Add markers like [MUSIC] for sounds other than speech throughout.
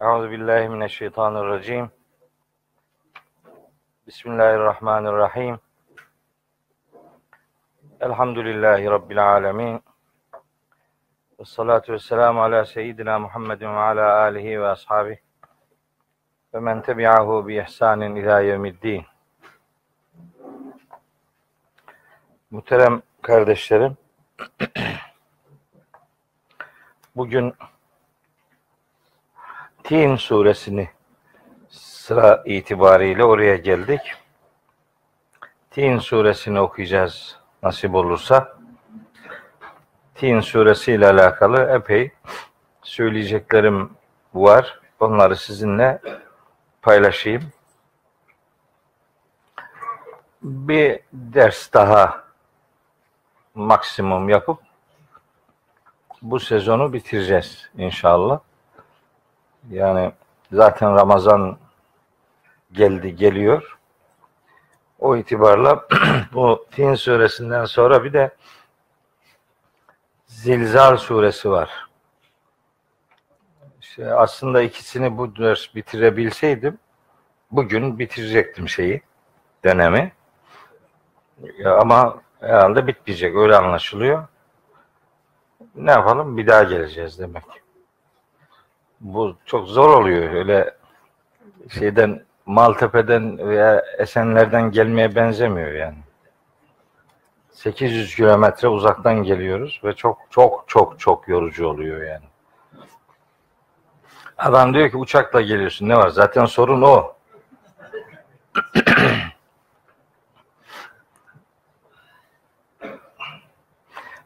Euzu billahi mineşşeytanirracim. Bismillahirrahmanirrahim. Elhamdülillahi rabbil alamin. Ve salatu vesselamu ala seyyidina Muhammedin ve ala alihi ve ashabihi ve men tebi'ahu bi ihsanin ila yevmiddin. Muhterem kardeşlerim, [CLEARS THROAT] bugün Tin suresini sıra itibariyle oraya geldik. Tin suresini okuyacağız nasip olursa. Tin suresi ile alakalı epey söyleyeceklerim var. Onları sizinle paylaşayım. Bir ders daha maksimum yapıp bu sezonu bitireceğiz inşallah. Yani zaten Ramazan geldi geliyor. O itibarla [CLEARS THROAT] bu Tin suresinden sonra bir de Zilzal suresi var. İşte aslında ikisini bu ders bitirebilseydim bugün bitirecektim şeyi, dönemi. Ama herhalde bitmeyecek öyle anlaşılıyor. Ne yapalım? Bir daha geleceğiz demek. Bu çok zor oluyor öyle şeyden Maltepe'den veya Esenler'den gelmeye benzemiyor yani. 800 kilometre uzaktan geliyoruz ve çok çok çok çok yorucu oluyor yani. Adam diyor ki uçakla geliyorsun ne var? Zaten sorun o. [CLEARS THROAT]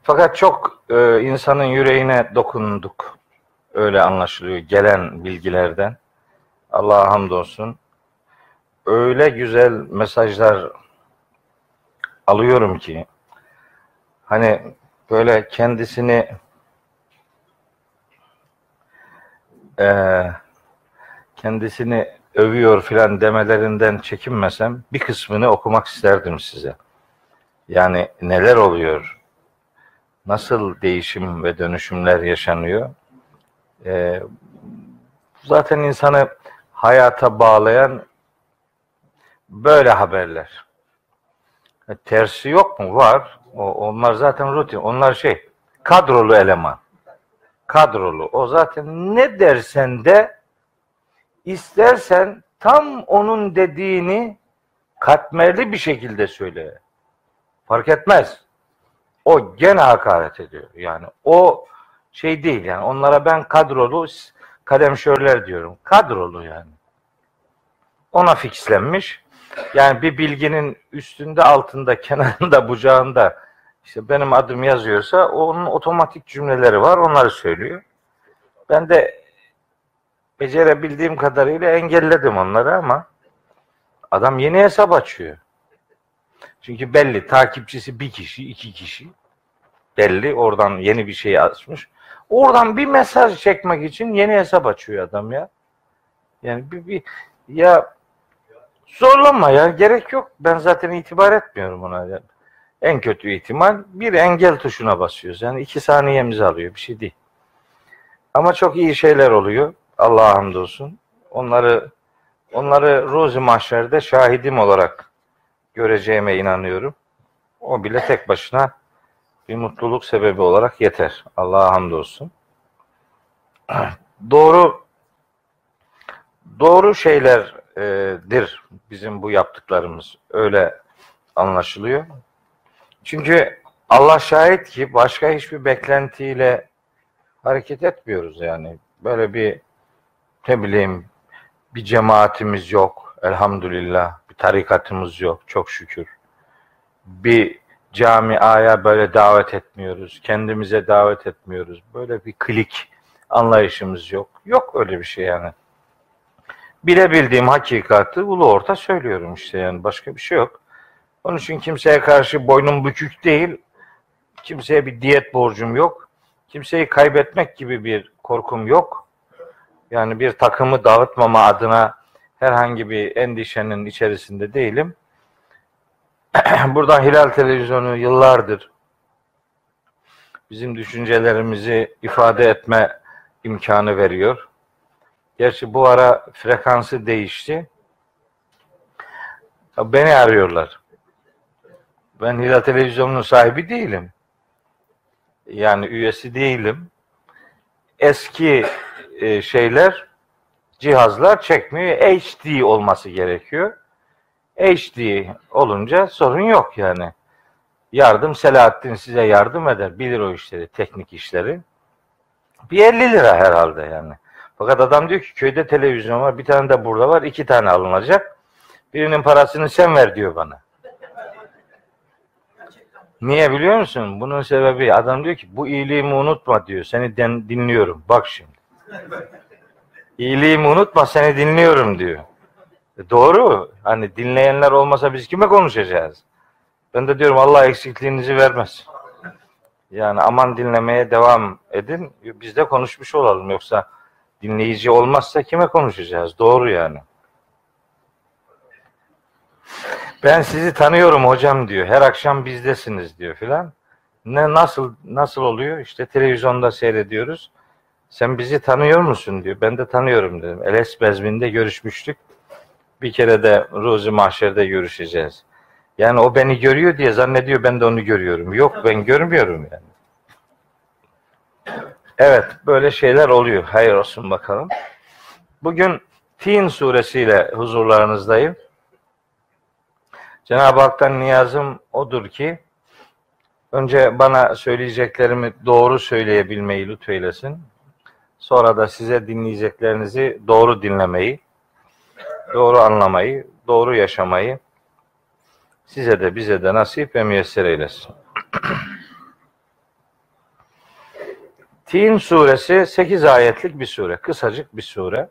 Fakat çok e, insanın yüreğine dokunduk. Öyle anlaşılıyor gelen bilgilerden. Allah'a hamdolsun. Öyle güzel mesajlar alıyorum ki hani böyle kendisini e, kendisini övüyor filan demelerinden çekinmesem bir kısmını okumak isterdim size. Yani neler oluyor? Nasıl değişim ve dönüşümler yaşanıyor? E, zaten insanı hayata bağlayan böyle haberler. E, tersi yok mu? Var. O, onlar zaten rutin. Onlar şey kadrolu eleman. Kadrolu. O zaten ne dersen de istersen tam onun dediğini katmerli bir şekilde söyle. Fark etmez. O gene hakaret ediyor. Yani o şey değil yani onlara ben kadrolu kalemşörler diyorum. Kadrolu yani. Ona fixlenmiş. Yani bir bilginin üstünde, altında, [LAUGHS] kenarında, bucağında işte benim adım yazıyorsa onun otomatik cümleleri var. Onları söylüyor. Ben de becerebildiğim kadarıyla engelledim onları ama adam yeni hesap açıyor. Çünkü belli takipçisi bir kişi, iki kişi. Belli oradan yeni bir şey açmış. Oradan bir mesaj çekmek için yeni hesap açıyor adam ya. Yani bir, bir ya zorlama ya gerek yok. Ben zaten itibar etmiyorum ona. Yani. En kötü ihtimal bir engel tuşuna basıyoruz. Yani iki saniyemizi alıyor bir şey değil. Ama çok iyi şeyler oluyor. Allah'a hamdolsun. Onları onları ruzi mahşerde şahidim olarak göreceğime inanıyorum. O bile tek başına bir mutluluk sebebi olarak yeter. Allah'a hamdolsun. [CLEARS THROAT] Doğru doğru şeylerdir bizim bu yaptıklarımız. Öyle anlaşılıyor. Çünkü Allah şahit ki başka hiçbir beklentiyle hareket etmiyoruz yani. Böyle bir ne bileyim bir cemaatimiz yok elhamdülillah. Bir tarikatımız yok çok şükür. Bir camiaya böyle davet etmiyoruz. Kendimize davet etmiyoruz. Böyle bir klik anlayışımız yok. Yok öyle bir şey yani. Bilebildiğim hakikati ulu orta söylüyorum işte yani başka bir şey yok. Onun için kimseye karşı boynum bükük değil. Kimseye bir diyet borcum yok. Kimseyi kaybetmek gibi bir korkum yok. Yani bir takımı dağıtmama adına herhangi bir endişenin içerisinde değilim. [CLEARS THROAT] Burada Hilal Televizyonu yıllardır bizim düşüncelerimizi ifade etme imkanı veriyor. Gerçi bu ara frekansı değişti. Beni arıyorlar. Ben Hilal Televizyonu'nun sahibi değilim. Yani üyesi değilim. Eski e, şeyler, cihazlar çekmiyor. HD olması gerekiyor. HD olunca sorun yok yani. Yardım Selahattin size yardım eder. Bilir o işleri, teknik işleri. Bir 50 lira herhalde yani. Fakat adam diyor ki köyde televizyon var, bir tane de burada var, iki tane alınacak. Birinin parasını sen ver diyor bana. Niye biliyor musun? Bunun sebebi adam diyor ki bu iyiliğimi unutma diyor. Seni den, dinliyorum. Bak şimdi. İyiliğimi unutma seni dinliyorum diyor. E doğru. Hani dinleyenler olmasa biz kime konuşacağız? Ben de diyorum Allah eksikliğinizi vermez. Yani aman dinlemeye devam edin. Biz de konuşmuş olalım. Yoksa dinleyici olmazsa kime konuşacağız? Doğru yani. Ben sizi tanıyorum hocam diyor. Her akşam bizdesiniz diyor filan. Ne nasıl nasıl oluyor? İşte televizyonda seyrediyoruz. Sen bizi tanıyor musun diyor. Ben de tanıyorum dedim. Eles Bezmin'de görüşmüştük. Bir kere de Ruzi Mahşer'de görüşeceğiz. Yani o beni görüyor diye zannediyor ben de onu görüyorum. Yok ben görmüyorum yani. Evet böyle şeyler oluyor. Hayır olsun bakalım. Bugün Tin suresiyle huzurlarınızdayım. Cenab-ı Hak'tan niyazım odur ki önce bana söyleyeceklerimi doğru söyleyebilmeyi lütfeylesin. Sonra da size dinleyeceklerinizi doğru dinlemeyi, doğru anlamayı, doğru yaşamayı size de bize de nasip ve müyesser eylesin. [CLEARS THROAT] Tin suresi 8 ayetlik bir sure. Kısacık bir sure.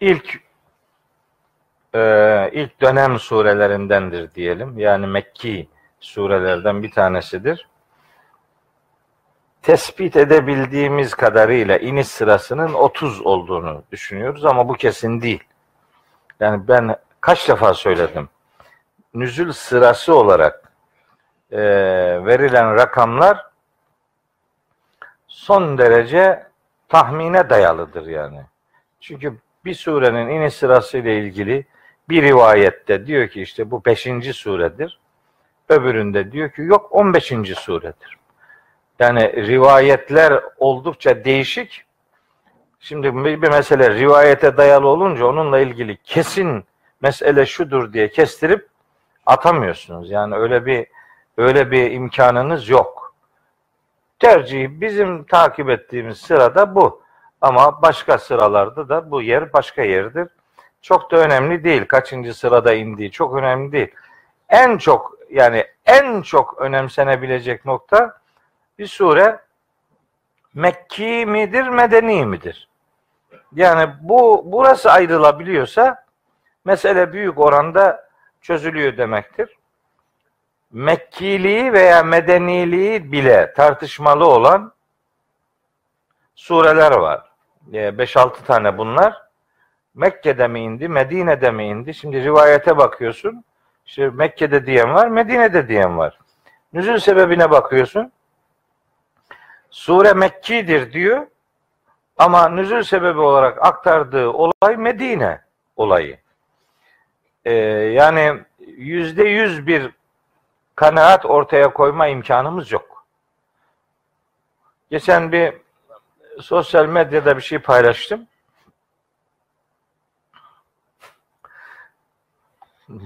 İlk e, ilk dönem surelerindendir diyelim. Yani Mekki surelerden bir tanesidir. Tespit edebildiğimiz kadarıyla iniş sırasının 30 olduğunu düşünüyoruz ama bu kesin değil. Yani ben kaç defa söyledim. Nüzül sırası olarak e, verilen rakamlar son derece tahmine dayalıdır yani. Çünkü bir surenin iniş sırası ile ilgili bir rivayette diyor ki işte bu 5. suredir. Öbüründe diyor ki yok 15. suredir. Yani rivayetler oldukça değişik. Şimdi bir mesele rivayete dayalı olunca onunla ilgili kesin mesele şudur diye kestirip atamıyorsunuz. Yani öyle bir öyle bir imkanınız yok. Tercih bizim takip ettiğimiz sırada bu. Ama başka sıralarda da bu yer başka yerdir. Çok da önemli değil. Kaçıncı sırada indiği çok önemli değil. En çok yani en çok önemsenebilecek nokta bir sure Mekki midir, Medeni midir? Yani bu burası ayrılabiliyorsa mesele büyük oranda çözülüyor demektir. Mekkiliği veya medeniliği bile tartışmalı olan sureler var. 5-6 tane bunlar. Mekke'de mi indi, Medine'de mi indi? Şimdi rivayete bakıyorsun. İşte Mekke'de diyen var, Medine'de diyen var. Nüzül sebebine bakıyorsun. Sure Mekki'dir diyor. Ama nüzül sebebi olarak aktardığı olay Medine olayı. Ee, yani yüzde yüz bir kanaat ortaya koyma imkanımız yok. Geçen bir sosyal medyada bir şey paylaştım.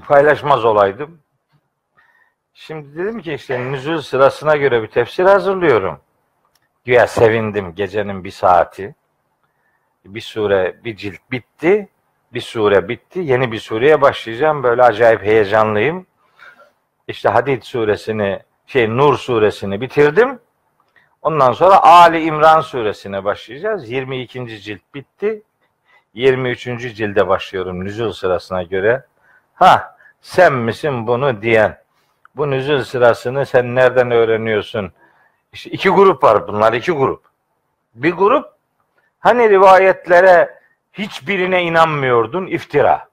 Paylaşmaz olaydım. Şimdi dedim ki işte nüzul sırasına göre bir tefsir hazırlıyorum. Güya sevindim gecenin bir saati. Bir sure, bir cilt bitti. Bir sure bitti. Yeni bir sureye başlayacağım. Böyle acayip heyecanlıyım. İşte Hadid suresini, şey Nur suresini bitirdim. Ondan sonra Ali İmran suresine başlayacağız. 22. cilt bitti. 23. cilde başlıyorum nüzul sırasına göre. Ha sen misin bunu diyen? Bu nüzul sırasını sen nereden öğreniyorsun? İşte iki grup var bunlar iki grup. Bir grup hani rivayetlere hiçbirine inanmıyordun iftira.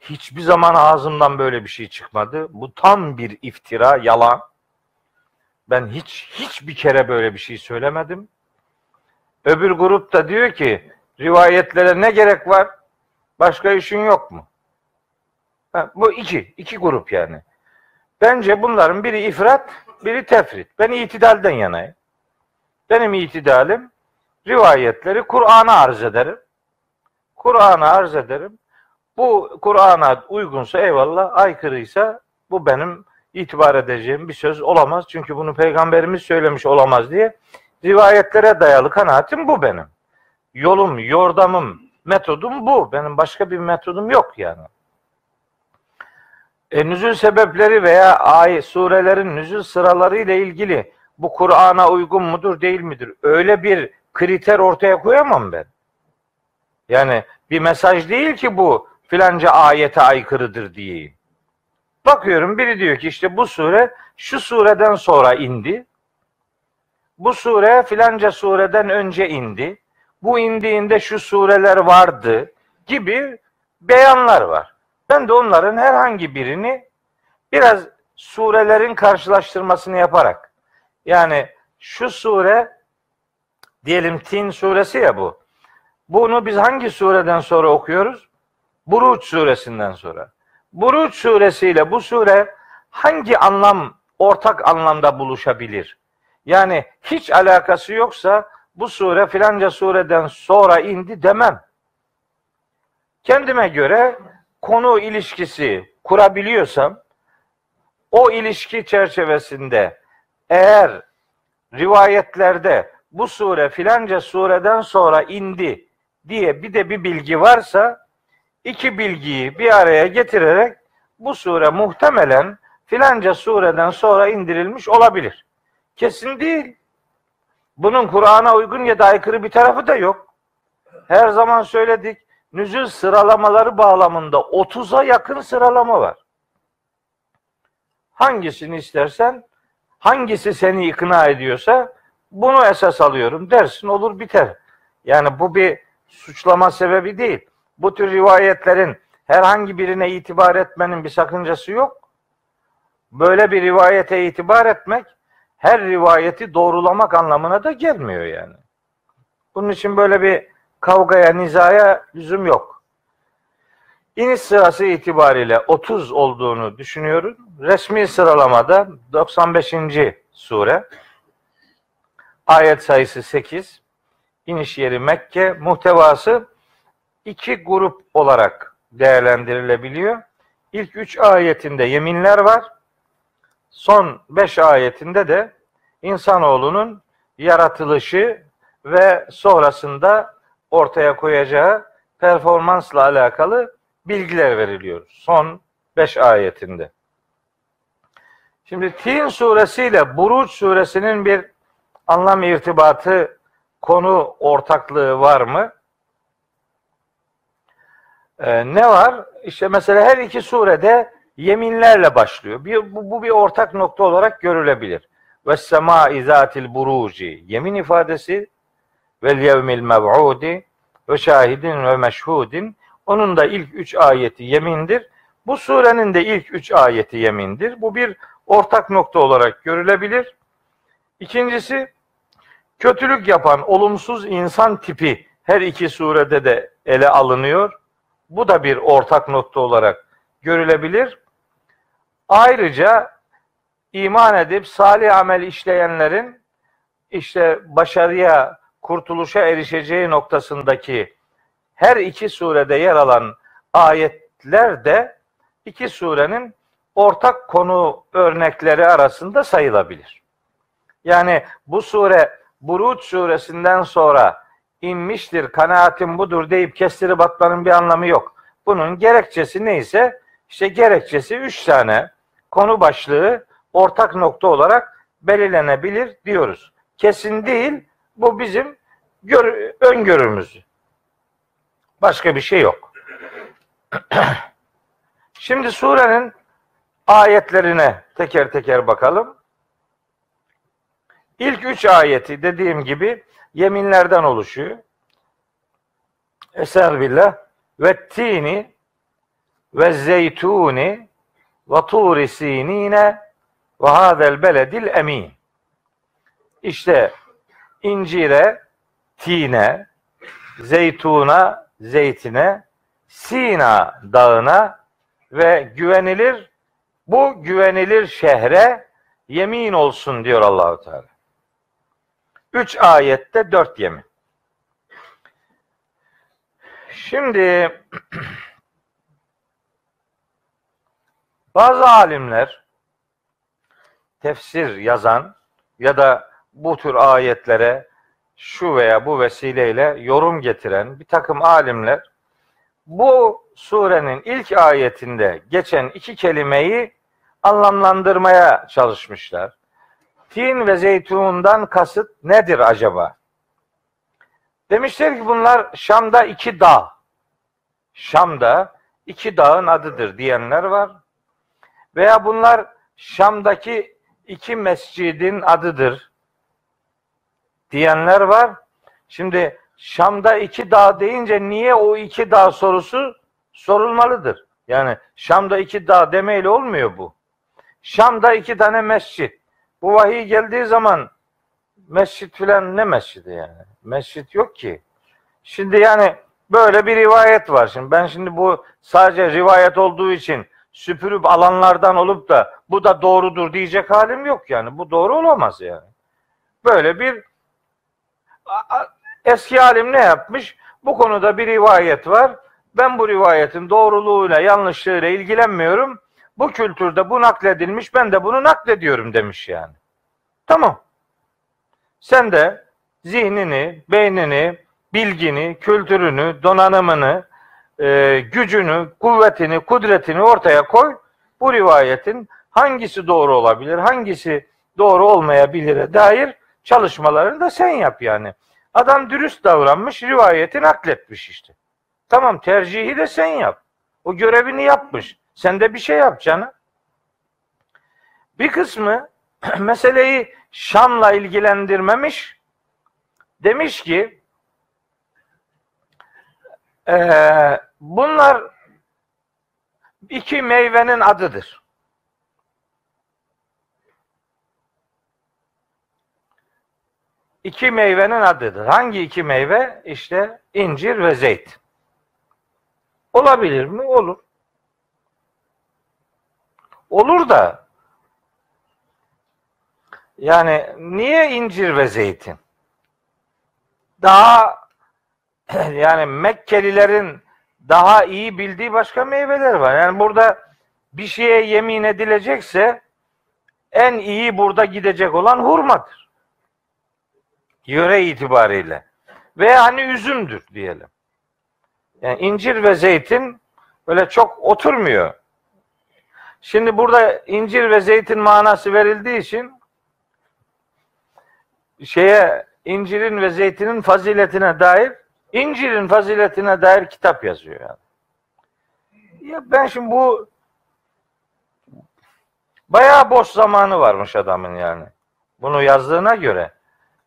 Hiçbir zaman ağzımdan böyle bir şey çıkmadı. Bu tam bir iftira, yalan. Ben hiç hiçbir kere böyle bir şey söylemedim. Öbür grup da diyor ki rivayetlere ne gerek var? Başka işin yok mu? Ha, bu iki, iki grup yani. Bence bunların biri ifrat, biri tefrit. Ben itidalden yanayım. Benim itidalim rivayetleri Kur'an'a arz ederim. Kur'an'a arz ederim. Bu Kur'an'a uygunsa eyvallah, aykırıysa bu benim itibar edeceğim bir söz olamaz. Çünkü bunu peygamberimiz söylemiş olamaz diye rivayetlere dayalı kanaatim bu benim. Yolum, yordamım, metodum bu. Benim başka bir metodum yok yani. E, nüzül sebepleri veya ay surelerin nüzül sıraları ile ilgili bu Kur'an'a uygun mudur değil midir? Öyle bir kriter ortaya koyamam ben. Yani bir mesaj değil ki bu filanca ayete aykırıdır diyeyim. Bakıyorum biri diyor ki işte bu sure şu sureden sonra indi. Bu sure filanca sureden önce indi. Bu indiğinde şu sureler vardı gibi beyanlar var. Ben de onların herhangi birini biraz surelerin karşılaştırmasını yaparak yani şu sure diyelim Tin suresi ya bu. Bunu biz hangi sureden sonra okuyoruz? Buruç suresinden sonra. Buruç suresiyle bu sure hangi anlam ortak anlamda buluşabilir? Yani hiç alakası yoksa bu sure filanca sureden sonra indi demem. Kendime göre konu ilişkisi kurabiliyorsam o ilişki çerçevesinde eğer rivayetlerde bu sure filanca sureden sonra indi diye bir de bir bilgi varsa iki bilgiyi bir araya getirerek bu sure muhtemelen filanca sureden sonra indirilmiş olabilir. Kesin değil. Bunun Kur'an'a uygun ya da aykırı bir tarafı da yok. Her zaman söyledik. Nüzül sıralamaları bağlamında 30'a yakın sıralama var. Hangisini istersen, hangisi seni ikna ediyorsa bunu esas alıyorum dersin olur biter. Yani bu bir suçlama sebebi değil. Bu tür rivayetlerin herhangi birine itibar etmenin bir sakıncası yok. Böyle bir rivayete itibar etmek her rivayeti doğrulamak anlamına da gelmiyor yani. Bunun için böyle bir kavgaya, nizaya lüzum yok. İniş sırası itibariyle 30 olduğunu düşünüyorum. Resmi sıralamada 95. sure. Ayet sayısı 8. İniş yeri Mekke. Muhtevası iki grup olarak değerlendirilebiliyor. İlk üç ayetinde yeminler var. Son beş ayetinde de insanoğlunun yaratılışı ve sonrasında ortaya koyacağı performansla alakalı bilgiler veriliyor. Son beş ayetinde. Şimdi Tin suresiyle Buruç suresinin bir anlam irtibatı, konu ortaklığı var mı? Ee, ne var? İşte mesela her iki surede yeminlerle başlıyor. Bir, bu, bu bir ortak nokta olarak görülebilir. Ve sema izatil buruci yemin ifadesi vel yevmil mev'udi ve şahidin ve meşhudin onun da ilk üç ayeti yemindir. Bu surenin de ilk üç ayeti yemindir. Bu bir ortak nokta olarak görülebilir. İkincisi kötülük yapan olumsuz insan tipi her iki surede de ele alınıyor. Bu da bir ortak nokta olarak görülebilir. Ayrıca iman edip salih amel işleyenlerin işte başarıya, kurtuluşa erişeceği noktasındaki her iki surede yer alan ayetler de iki surenin ortak konu örnekleri arasında sayılabilir. Yani bu sure Buruç suresinden sonra inmiştir, kanaatim budur deyip kestirip atmanın bir anlamı yok. Bunun gerekçesi neyse işte gerekçesi üç tane konu başlığı ortak nokta olarak belirlenebilir diyoruz. Kesin değil, bu bizim gör, öngörümüz. Başka bir şey yok. [CLEARS THROAT] Şimdi surenin ayetlerine teker teker bakalım. İlk üç ayeti dediğim gibi yeminlerden oluşuyor. Eser billah ve tini ve zeytuni ve turi sinine ve hadel beledil emin. İşte incire, tine, zeytuna, zeytine, Sina dağına ve güvenilir bu güvenilir şehre yemin olsun diyor Allahu Teala. Üç ayette dört yemin. Şimdi [CLEARS THROAT] bazı alimler tefsir yazan ya da bu tür ayetlere şu veya bu vesileyle yorum getiren bir takım alimler bu surenin ilk ayetinde geçen iki kelimeyi anlamlandırmaya çalışmışlar. Tin ve zeytundan kasıt nedir acaba? Demişler ki bunlar Şam'da iki dağ. Şam'da iki dağın adıdır diyenler var. Veya bunlar Şam'daki iki mescidin adıdır diyenler var. Şimdi Şam'da iki dağ deyince niye o iki dağ sorusu sorulmalıdır. Yani Şam'da iki dağ demeyle olmuyor bu. Şam'da iki tane mescit. Bu vahiy geldiği zaman mescit filan ne mescidi yani? Mescit yok ki. Şimdi yani böyle bir rivayet var. Şimdi ben şimdi bu sadece rivayet olduğu için süpürüp alanlardan olup da bu da doğrudur diyecek halim yok yani. Bu doğru olamaz yani. Böyle bir eski alim ne yapmış? Bu konuda bir rivayet var. Ben bu rivayetin doğruluğuyla yanlışlığıyla ilgilenmiyorum. Bu kültürde bu nakledilmiş ben de bunu naklediyorum demiş yani. Tamam. Sen de zihnini, beynini, bilgini, kültürünü, donanımını, e, gücünü, kuvvetini, kudretini ortaya koy. Bu rivayetin hangisi doğru olabilir, hangisi doğru olmayabilire dair çalışmalarını da sen yap yani. Adam dürüst davranmış, rivayeti nakletmiş işte. Tamam tercihi de sen yap. O görevini yapmış. Sen de bir şey yap canım. Bir kısmı [CLEARS THROAT] meseleyi Şam'la ilgilendirmemiş. Demiş ki e, bunlar iki meyvenin adıdır. İki meyvenin adıdır. Hangi iki meyve? İşte incir ve zeyt. Olabilir mi? Olur. Olur da yani niye incir ve zeytin? Daha [CLEARS THROAT] yani Mekkelilerin daha iyi bildiği başka meyveler var. Yani burada bir şeye yemin edilecekse en iyi burada gidecek olan hurmadır. Yöre itibariyle. Veya hani üzümdür diyelim. Yani incir ve zeytin böyle çok oturmuyor. Şimdi burada incir ve zeytin manası verildiği için şeye incirin ve zeytinin faziletine dair incirin faziletine dair kitap yazıyor yani. Ya ben şimdi bu bayağı boş zamanı varmış adamın yani. Bunu yazdığına göre.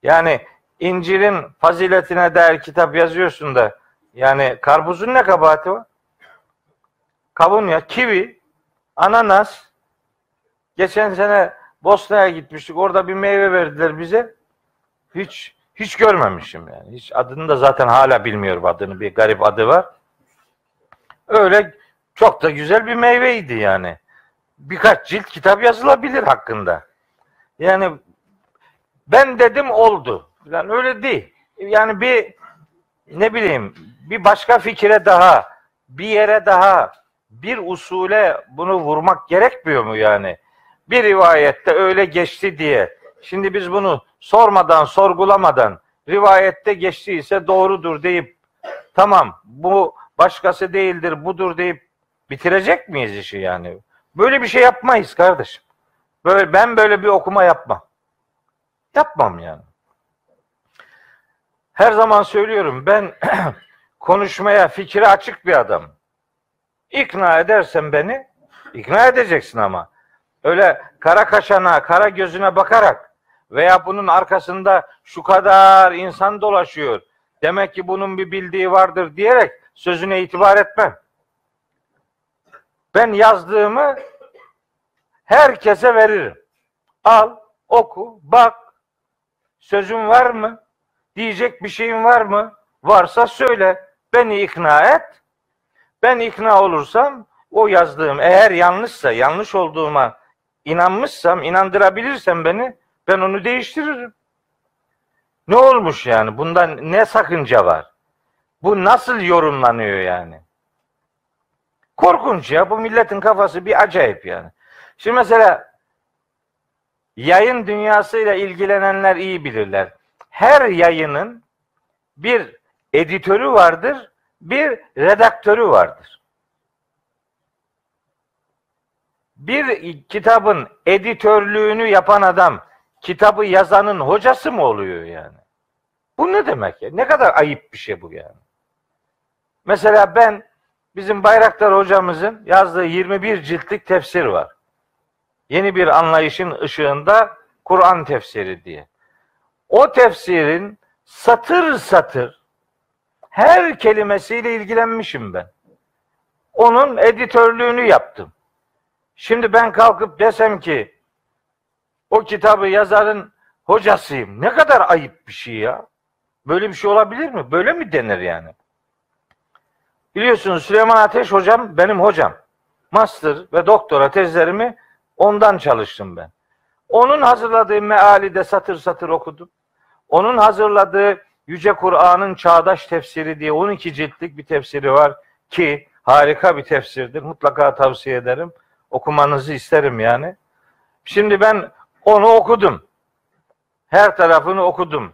Yani incirin faziletine dair kitap yazıyorsun da yani karpuzun ne kabahati var? Kavun ya, kivi, ananas. Geçen sene Bosna'ya gitmiştik. Orada bir meyve verdiler bize. Hiç hiç görmemişim yani. Hiç adını da zaten hala bilmiyorum adını. Bir garip adı var. Öyle çok da güzel bir meyveydi yani. Birkaç cilt kitap yazılabilir hakkında. Yani ben dedim oldu. Yani öyle değil. Yani bir ne bileyim bir başka fikire daha, bir yere daha, bir usule bunu vurmak gerekmiyor mu yani? Bir rivayette öyle geçti diye. Şimdi biz bunu sormadan, sorgulamadan rivayette geçtiyse doğrudur deyip tamam bu başkası değildir budur deyip bitirecek miyiz işi yani? Böyle bir şey yapmayız kardeşim. Böyle ben böyle bir okuma yapmam. Yapmam yani. Her zaman söylüyorum ben [CLEARS THROAT] konuşmaya, fikri açık bir adam. İkna edersen beni, ikna edeceksin ama. Öyle kara kaşana, kara gözüne bakarak veya bunun arkasında şu kadar insan dolaşıyor. Demek ki bunun bir bildiği vardır diyerek sözüne itibar etmem. Ben yazdığımı herkese veririm. Al, oku, bak. Sözüm var mı? Diyecek bir şeyin var mı? Varsa söyle. Beni ikna et. Ben ikna olursam o yazdığım eğer yanlışsa, yanlış olduğuma inanmışsam, inandırabilirsem beni ben onu değiştiririm. Ne olmuş yani? Bundan ne sakınca var? Bu nasıl yorumlanıyor yani? Korkunç ya. Bu milletin kafası bir acayip yani. Şimdi mesela yayın dünyasıyla ilgilenenler iyi bilirler. Her yayının bir editörü vardır, bir redaktörü vardır. Bir kitabın editörlüğünü yapan adam kitabı yazanın hocası mı oluyor yani? Bu ne demek ya? Ne kadar ayıp bir şey bu yani. Mesela ben bizim Bayraktar hocamızın yazdığı 21 ciltlik tefsir var. Yeni bir anlayışın ışığında Kur'an tefsiri diye. O tefsirin satır satır her kelimesiyle ilgilenmişim ben. Onun editörlüğünü yaptım. Şimdi ben kalkıp desem ki o kitabı yazarın hocasıyım. Ne kadar ayıp bir şey ya. Böyle bir şey olabilir mi? Böyle mi denir yani? Biliyorsunuz Süleyman Ateş hocam benim hocam. Master ve doktora tezlerimi ondan çalıştım ben. Onun hazırladığı meali de satır satır okudum. Onun hazırladığı Yüce Kur'an'ın Çağdaş Tefsiri diye 12 ciltlik bir tefsiri var ki harika bir tefsirdir. Mutlaka tavsiye ederim. Okumanızı isterim yani. Şimdi ben onu okudum. Her tarafını okudum.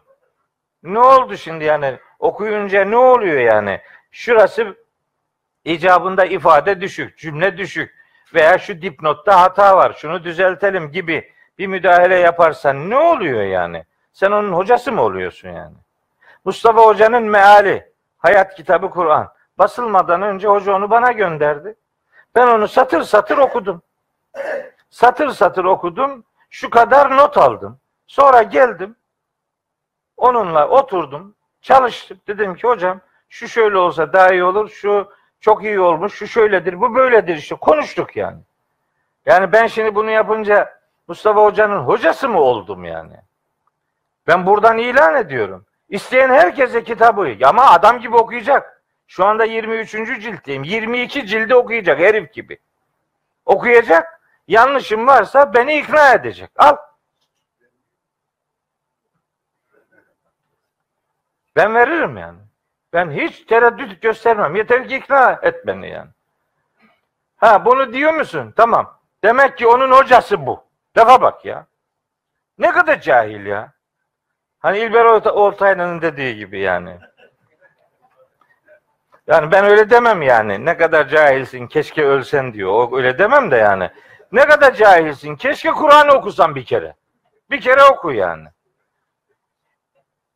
Ne oldu şimdi yani? Okuyunca ne oluyor yani? Şurası icabında ifade düşük, cümle düşük veya şu dipnotta hata var, şunu düzeltelim gibi bir müdahale yaparsan ne oluyor yani? Sen onun hocası mı oluyorsun yani? Mustafa Hoca'nın meali, hayat kitabı Kur'an. Basılmadan önce hoca onu bana gönderdi. Ben onu satır satır okudum. Satır satır okudum. Şu kadar not aldım. Sonra geldim. Onunla oturdum. Çalıştım. Dedim ki hocam şu şöyle olsa daha iyi olur. Şu çok iyi olmuş. Şu şöyledir. Bu böyledir işte. Konuştuk yani. Yani ben şimdi bunu yapınca Mustafa Hoca'nın hocası mı oldum yani? Ben buradan ilan ediyorum. İsteyen herkese kitabı ama adam gibi okuyacak. Şu anda 23. ciltteyim. 22 cildi okuyacak herif gibi. Okuyacak. Yanlışım varsa beni ikna edecek. Al. Ben veririm yani. Ben hiç tereddüt göstermem. Yeter ki ikna et beni yani. Ha bunu diyor musun? Tamam. Demek ki onun hocası bu. Lafa bak ya. Ne kadar cahil ya. Hani İlber Ortaylı'nın dediği gibi yani. Yani ben öyle demem yani. Ne kadar cahilsin keşke ölsen diyor. O öyle demem de yani. Ne kadar cahilsin keşke Kur'an'ı okusan bir kere. Bir kere oku yani.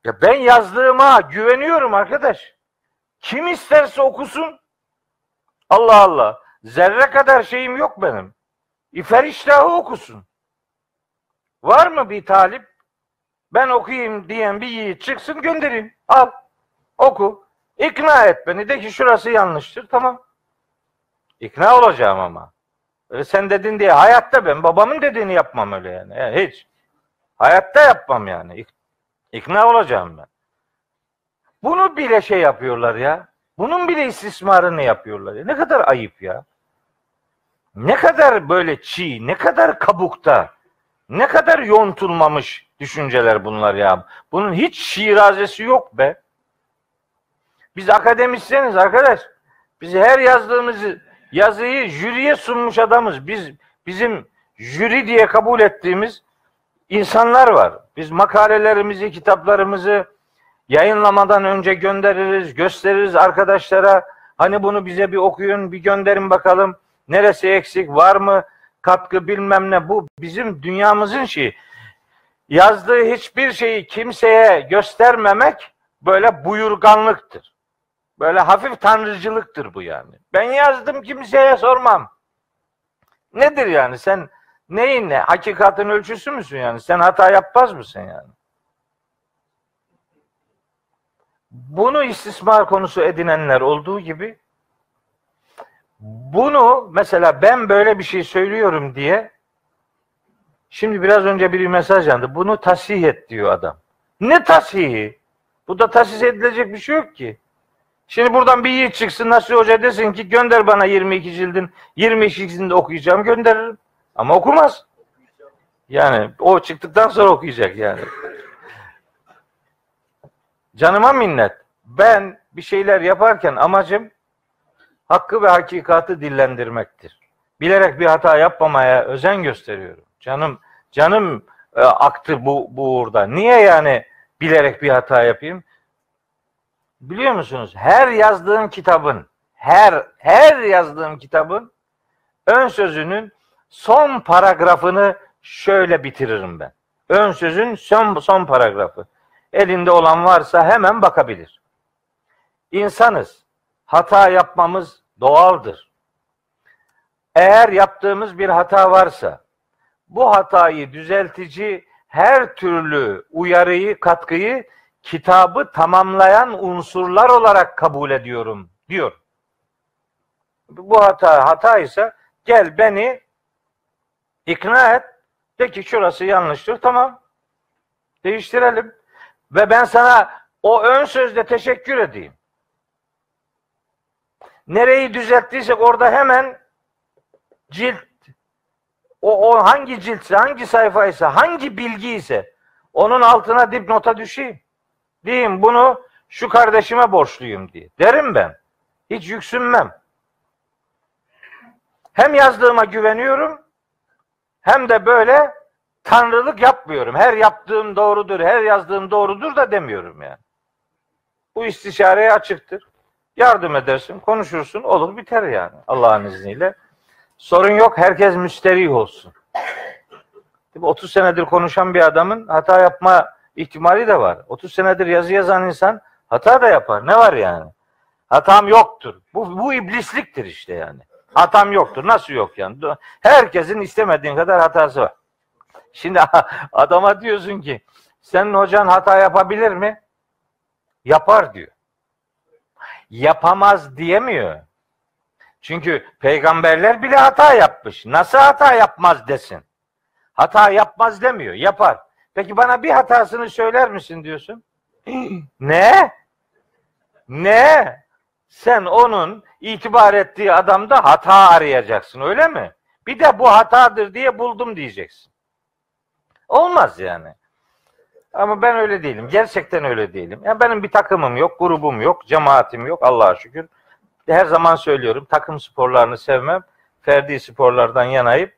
Ya ben yazdığıma güveniyorum arkadaş. Kim isterse okusun. Allah Allah. Zerre kadar şeyim yok benim. İferiştahı okusun. Var mı bir talip? Ben okuyayım diyen bir yiğit çıksın göndereyim. Al. Oku. İkna et beni. De ki şurası yanlıştır. Tamam. İkna olacağım ama. Öyle sen dedin diye hayatta ben babamın dediğini yapmam öyle yani. yani hiç. Hayatta yapmam yani. İkna olacağım ben. Bunu bile şey yapıyorlar ya. Bunun bile istismarını yapıyorlar ya. Ne kadar ayıp ya. Ne kadar böyle çiğ, ne kadar kabukta, ne kadar yontulmamış düşünceler bunlar ya. Bunun hiç şirazesi yok be. Biz akademisyeniz arkadaş. Biz her yazdığımız yazıyı jüriye sunmuş adamız. Biz bizim jüri diye kabul ettiğimiz insanlar var. Biz makalelerimizi, kitaplarımızı yayınlamadan önce göndeririz, gösteririz arkadaşlara. Hani bunu bize bir okuyun, bir gönderin bakalım. Neresi eksik, var mı katkı bilmem ne. Bu bizim dünyamızın şeyi. Yazdığı hiçbir şeyi kimseye göstermemek böyle buyurganlıktır. Böyle hafif tanrıcılıktır bu yani. Ben yazdım kimseye sormam. Nedir yani sen neyin ne? Hakikatin ölçüsü müsün yani? Sen hata yapmaz mısın yani? Bunu istismar konusu edinenler olduğu gibi bunu mesela ben böyle bir şey söylüyorum diye şimdi biraz önce bir mesaj yandı. Bunu tasih et diyor adam. Ne tasihi? Bu da tahsis edilecek bir şey yok ki. Şimdi buradan bir yiğit çıksın Nasri Hoca desin ki gönder bana 22 cildin 22 cildinde okuyacağım gönderirim. Ama okumaz. Yani o çıktıktan sonra okuyacak yani. Canıma minnet. Ben bir şeyler yaparken amacım hakkı ve hakikatı dillendirmektir. Bilerek bir hata yapmamaya özen gösteriyorum. Canım canım e, aktı bu, bu uğurda. Niye yani bilerek bir hata yapayım? Biliyor musunuz? Her yazdığım kitabın, her her yazdığım kitabın ön sözünün son paragrafını şöyle bitiririm ben. Ön sözün son son paragrafı. Elinde olan varsa hemen bakabilir. İnsanız. Hata yapmamız doğaldır. Eğer yaptığımız bir hata varsa bu hatayı düzeltici her türlü uyarıyı, katkıyı kitabı tamamlayan unsurlar olarak kabul ediyorum diyor. Bu hata hata ise gel beni ikna et. De ki şurası yanlıştır. Tamam. Değiştirelim. Ve ben sana o ön sözde teşekkür edeyim. Nereyi düzelttiysek orada hemen cilt o, o hangi ciltse, hangi sayfaysa, hangi bilgi ise onun altına dipnota düşeyim. Diyeyim bunu şu kardeşime borçluyum diye. Derim ben. Hiç yüksünmem. Hem yazdığıma güveniyorum hem de böyle tanrılık yapmıyorum. Her yaptığım doğrudur, her yazdığım doğrudur da demiyorum yani. Bu istişareye açıktır. Yardım edersin, konuşursun, olur biter yani Allah'ın izniyle. Sorun yok, herkes müsterih olsun. 30 senedir konuşan bir adamın hata yapma ihtimali de var. 30 senedir yazı yazan insan hata da yapar. Ne var yani? Hatam yoktur. Bu, bu iblisliktir işte yani. Hatam yoktur. Nasıl yok yani? Herkesin istemediğin kadar hatası var. Şimdi [LAUGHS] adama diyorsun ki senin hocan hata yapabilir mi? Yapar diyor. Yapamaz diyemiyor. Çünkü peygamberler bile hata yapmış. Nasıl hata yapmaz desin? Hata yapmaz demiyor, yapar. Peki bana bir hatasını söyler misin diyorsun? [CLEARS THROAT] ne? Ne? Sen onun itibar ettiği adamda hata arayacaksın öyle mi? Bir de bu hatadır diye buldum diyeceksin. Olmaz yani. Ama ben öyle değilim. Gerçekten öyle değilim. Yani benim bir takımım yok, grubum yok, cemaatim yok Allah'a şükür. Her zaman söylüyorum takım sporlarını sevmem. Ferdi sporlardan yanayım.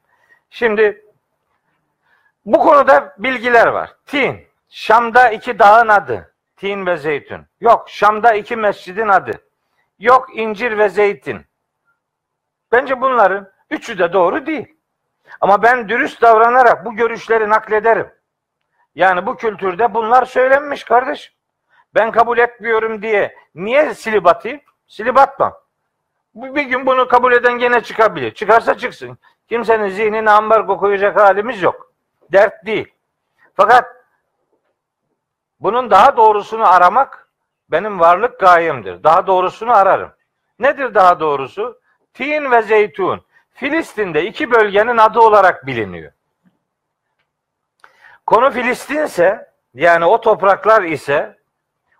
Şimdi bu konuda bilgiler var. Tin. Şam'da iki dağın adı. Tin ve zeytun. Yok Şam'da iki mescidin adı. Yok incir ve zeytin. Bence bunların üçü de doğru değil. Ama ben dürüst davranarak bu görüşleri naklederim. Yani bu kültürde bunlar söylenmiş kardeş. Ben kabul etmiyorum diye niye silip atayım? Silip atmam. Bir gün bunu kabul eden gene çıkabilir. Çıkarsa çıksın. Kimsenin zihnine ambargo koyacak halimiz yok. Dert değil. Fakat bunun daha doğrusunu aramak benim varlık gayemdir. Daha doğrusunu ararım. Nedir daha doğrusu? Tin ve zeytun. Filistin'de iki bölgenin adı olarak biliniyor. Konu Filistinse yani o topraklar ise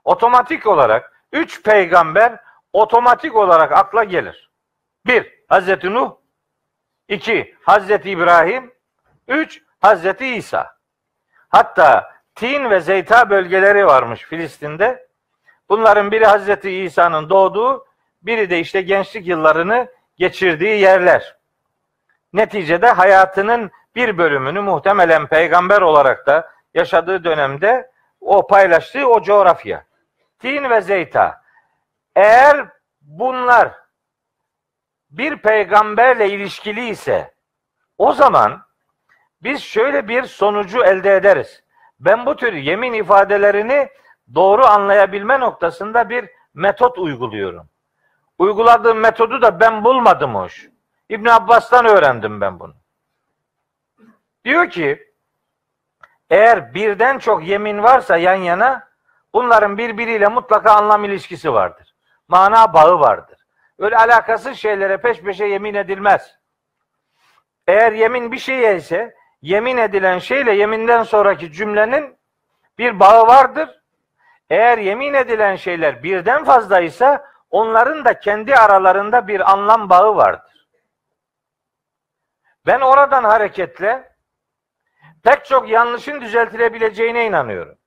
otomatik olarak üç peygamber otomatik olarak akla gelir. Bir, Hazreti Nuh. iki Hazreti İbrahim. Üç, Hazreti İsa. Hatta Tin ve Zeyta bölgeleri varmış Filistin'de. Bunların biri Hazreti İsa'nın doğduğu, biri de işte gençlik yıllarını geçirdiği yerler. Neticede hayatının bir bölümünü muhtemelen peygamber olarak da yaşadığı dönemde o paylaştığı o coğrafya. Tin ve Zeyta. Eğer bunlar bir peygamberle ilişkili ise o zaman biz şöyle bir sonucu elde ederiz. Ben bu tür yemin ifadelerini doğru anlayabilme noktasında bir metot uyguluyorum. Uyguladığım metodu da ben bulmadım hoş. İbn Abbas'tan öğrendim ben bunu. Diyor ki eğer birden çok yemin varsa yan yana bunların birbiriyle mutlaka anlam ilişkisi vardır. Mana bağı vardır. Öyle alakasız şeylere peş peşe yemin edilmez. Eğer yemin bir şeye ise yemin edilen şeyle yeminden sonraki cümlenin bir bağı vardır. Eğer yemin edilen şeyler birden fazlaysa onların da kendi aralarında bir anlam bağı vardır. Ben oradan hareketle pek çok yanlışın düzeltilebileceğine inanıyorum.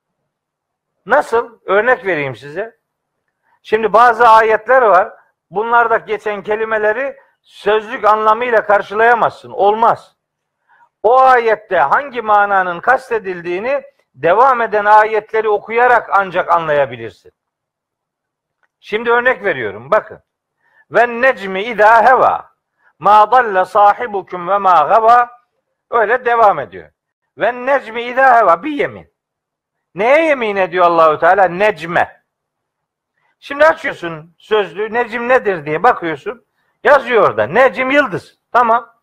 Nasıl? Örnek vereyim size. Şimdi bazı ayetler var. Bunlarda geçen kelimeleri sözlük anlamıyla karşılayamazsın. Olmaz. O ayette hangi mananın kastedildiğini devam eden ayetleri okuyarak ancak anlayabilirsin. Şimdi örnek veriyorum. Bakın. Ve necmi idâ heva ma dalle sahibukum ve ma gava öyle devam ediyor. Ve necmi idâ heva bir yemin. Neye yemin ediyor Allahu Teala? Necme. Şimdi açıyorsun sözlüğü necim nedir diye bakıyorsun. Yazıyor orada. Necim yıldız. Tamam.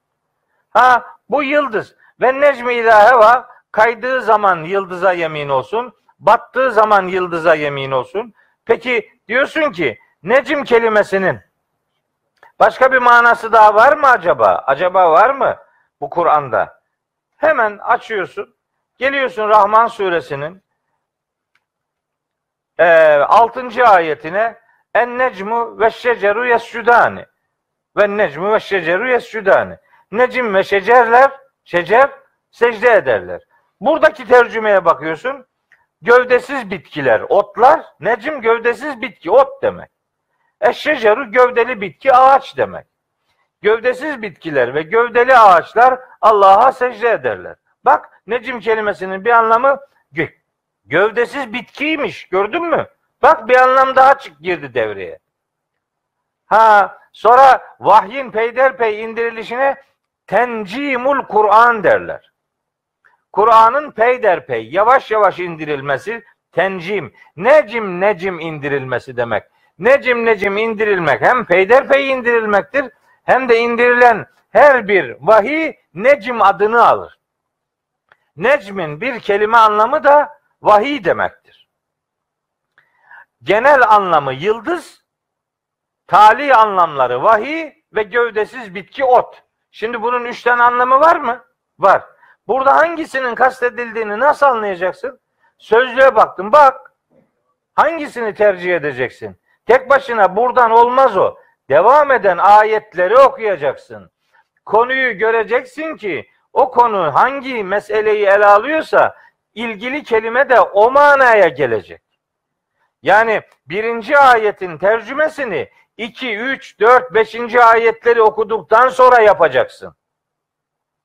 Ha bu yıldız. Ve necmi idâ heva kaydığı zaman yıldıza yemin olsun. Battığı zaman yıldıza yemin olsun. Peki diyorsun ki necim kelimesinin başka bir manası daha var mı acaba? Acaba var mı bu Kur'an'da? Hemen açıyorsun. Geliyorsun Rahman suresinin e, 6. ayetine en necmu ve şeceru yescudani ve necmu ve şeceru yescudani necim ve şecerler şecer secde ederler. Buradaki tercümeye bakıyorsun. Gövdesiz bitkiler, otlar, necim gövdesiz bitki, ot demek. Eşşeceru gövdeli bitki, ağaç demek. Gövdesiz bitkiler ve gövdeli ağaçlar Allah'a secde ederler. Bak necim kelimesinin bir anlamı gövdesiz bitkiymiş. Gördün mü? Bak bir anlam daha çık girdi devreye. Ha sonra vahyin peyderpey indirilişine tencimul Kur'an derler. Kur'an'ın peyderpey yavaş yavaş indirilmesi tencim, necim necim indirilmesi demek. Necim necim indirilmek hem peyderpey indirilmektir hem de indirilen her bir vahiy necim adını alır. Necmin bir kelime anlamı da vahiy demektir. Genel anlamı yıldız, tali anlamları vahiy ve gövdesiz bitki ot. Şimdi bunun üç tane anlamı var mı? Var. Burada hangisinin kastedildiğini nasıl anlayacaksın? Sözlüğe baktın bak. Hangisini tercih edeceksin? Tek başına buradan olmaz o. Devam eden ayetleri okuyacaksın. Konuyu göreceksin ki o konu hangi meseleyi ele alıyorsa ilgili kelime de o manaya gelecek. Yani birinci ayetin tercümesini 2, 3, 4, 5. ayetleri okuduktan sonra yapacaksın.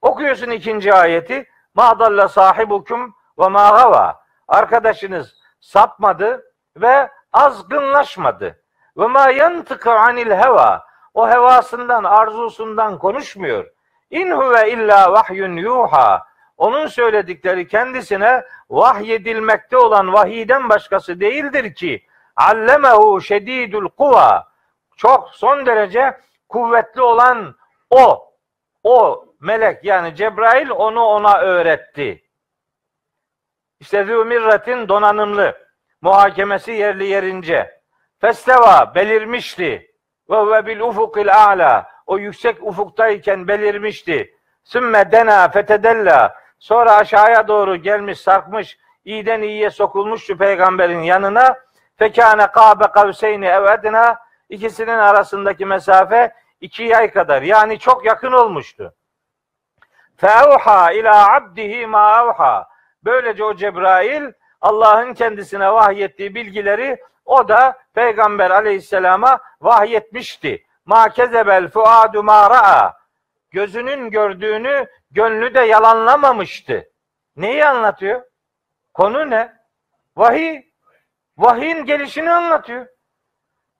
Okuyorsun ikinci ayeti. Ma dalla sahibukum ve ma gava. Arkadaşınız sapmadı ve azgınlaşmadı. Ve ma yantıkı anil heva. O hevasından, arzusundan konuşmuyor. İn huve illa vahyun yuha. Onun söyledikleri kendisine vahyedilmekte olan vahiyden başkası değildir ki allemehu şedidul kuva. Çok son derece kuvvetli olan o. O melek yani Cebrail onu ona öğretti. İşte zümirretin donanımlı, muhakemesi yerli yerince. Festeva belirmişti. Ve ve bil ufukil a'la. O yüksek ufuktayken belirmişti. Sümme dena fetedella. Sonra aşağıya doğru gelmiş, sarkmış, iyiden iyiye sokulmuştu peygamberin yanına. Fekâne kâbe kavseyni evedna. İkisinin arasındaki mesafe iki yay kadar. Yani çok yakın olmuştu. Feuha ila abdihi ma avha. Böylece o Cebrail Allah'ın kendisine vahyettiği bilgileri o da Peygamber aleyhisselama vahyetmişti. Ma kezebel fuadu ma ra'a. Gözünün gördüğünü gönlü de yalanlamamıştı. Neyi anlatıyor? Konu ne? Vahiy. Vahyin gelişini anlatıyor.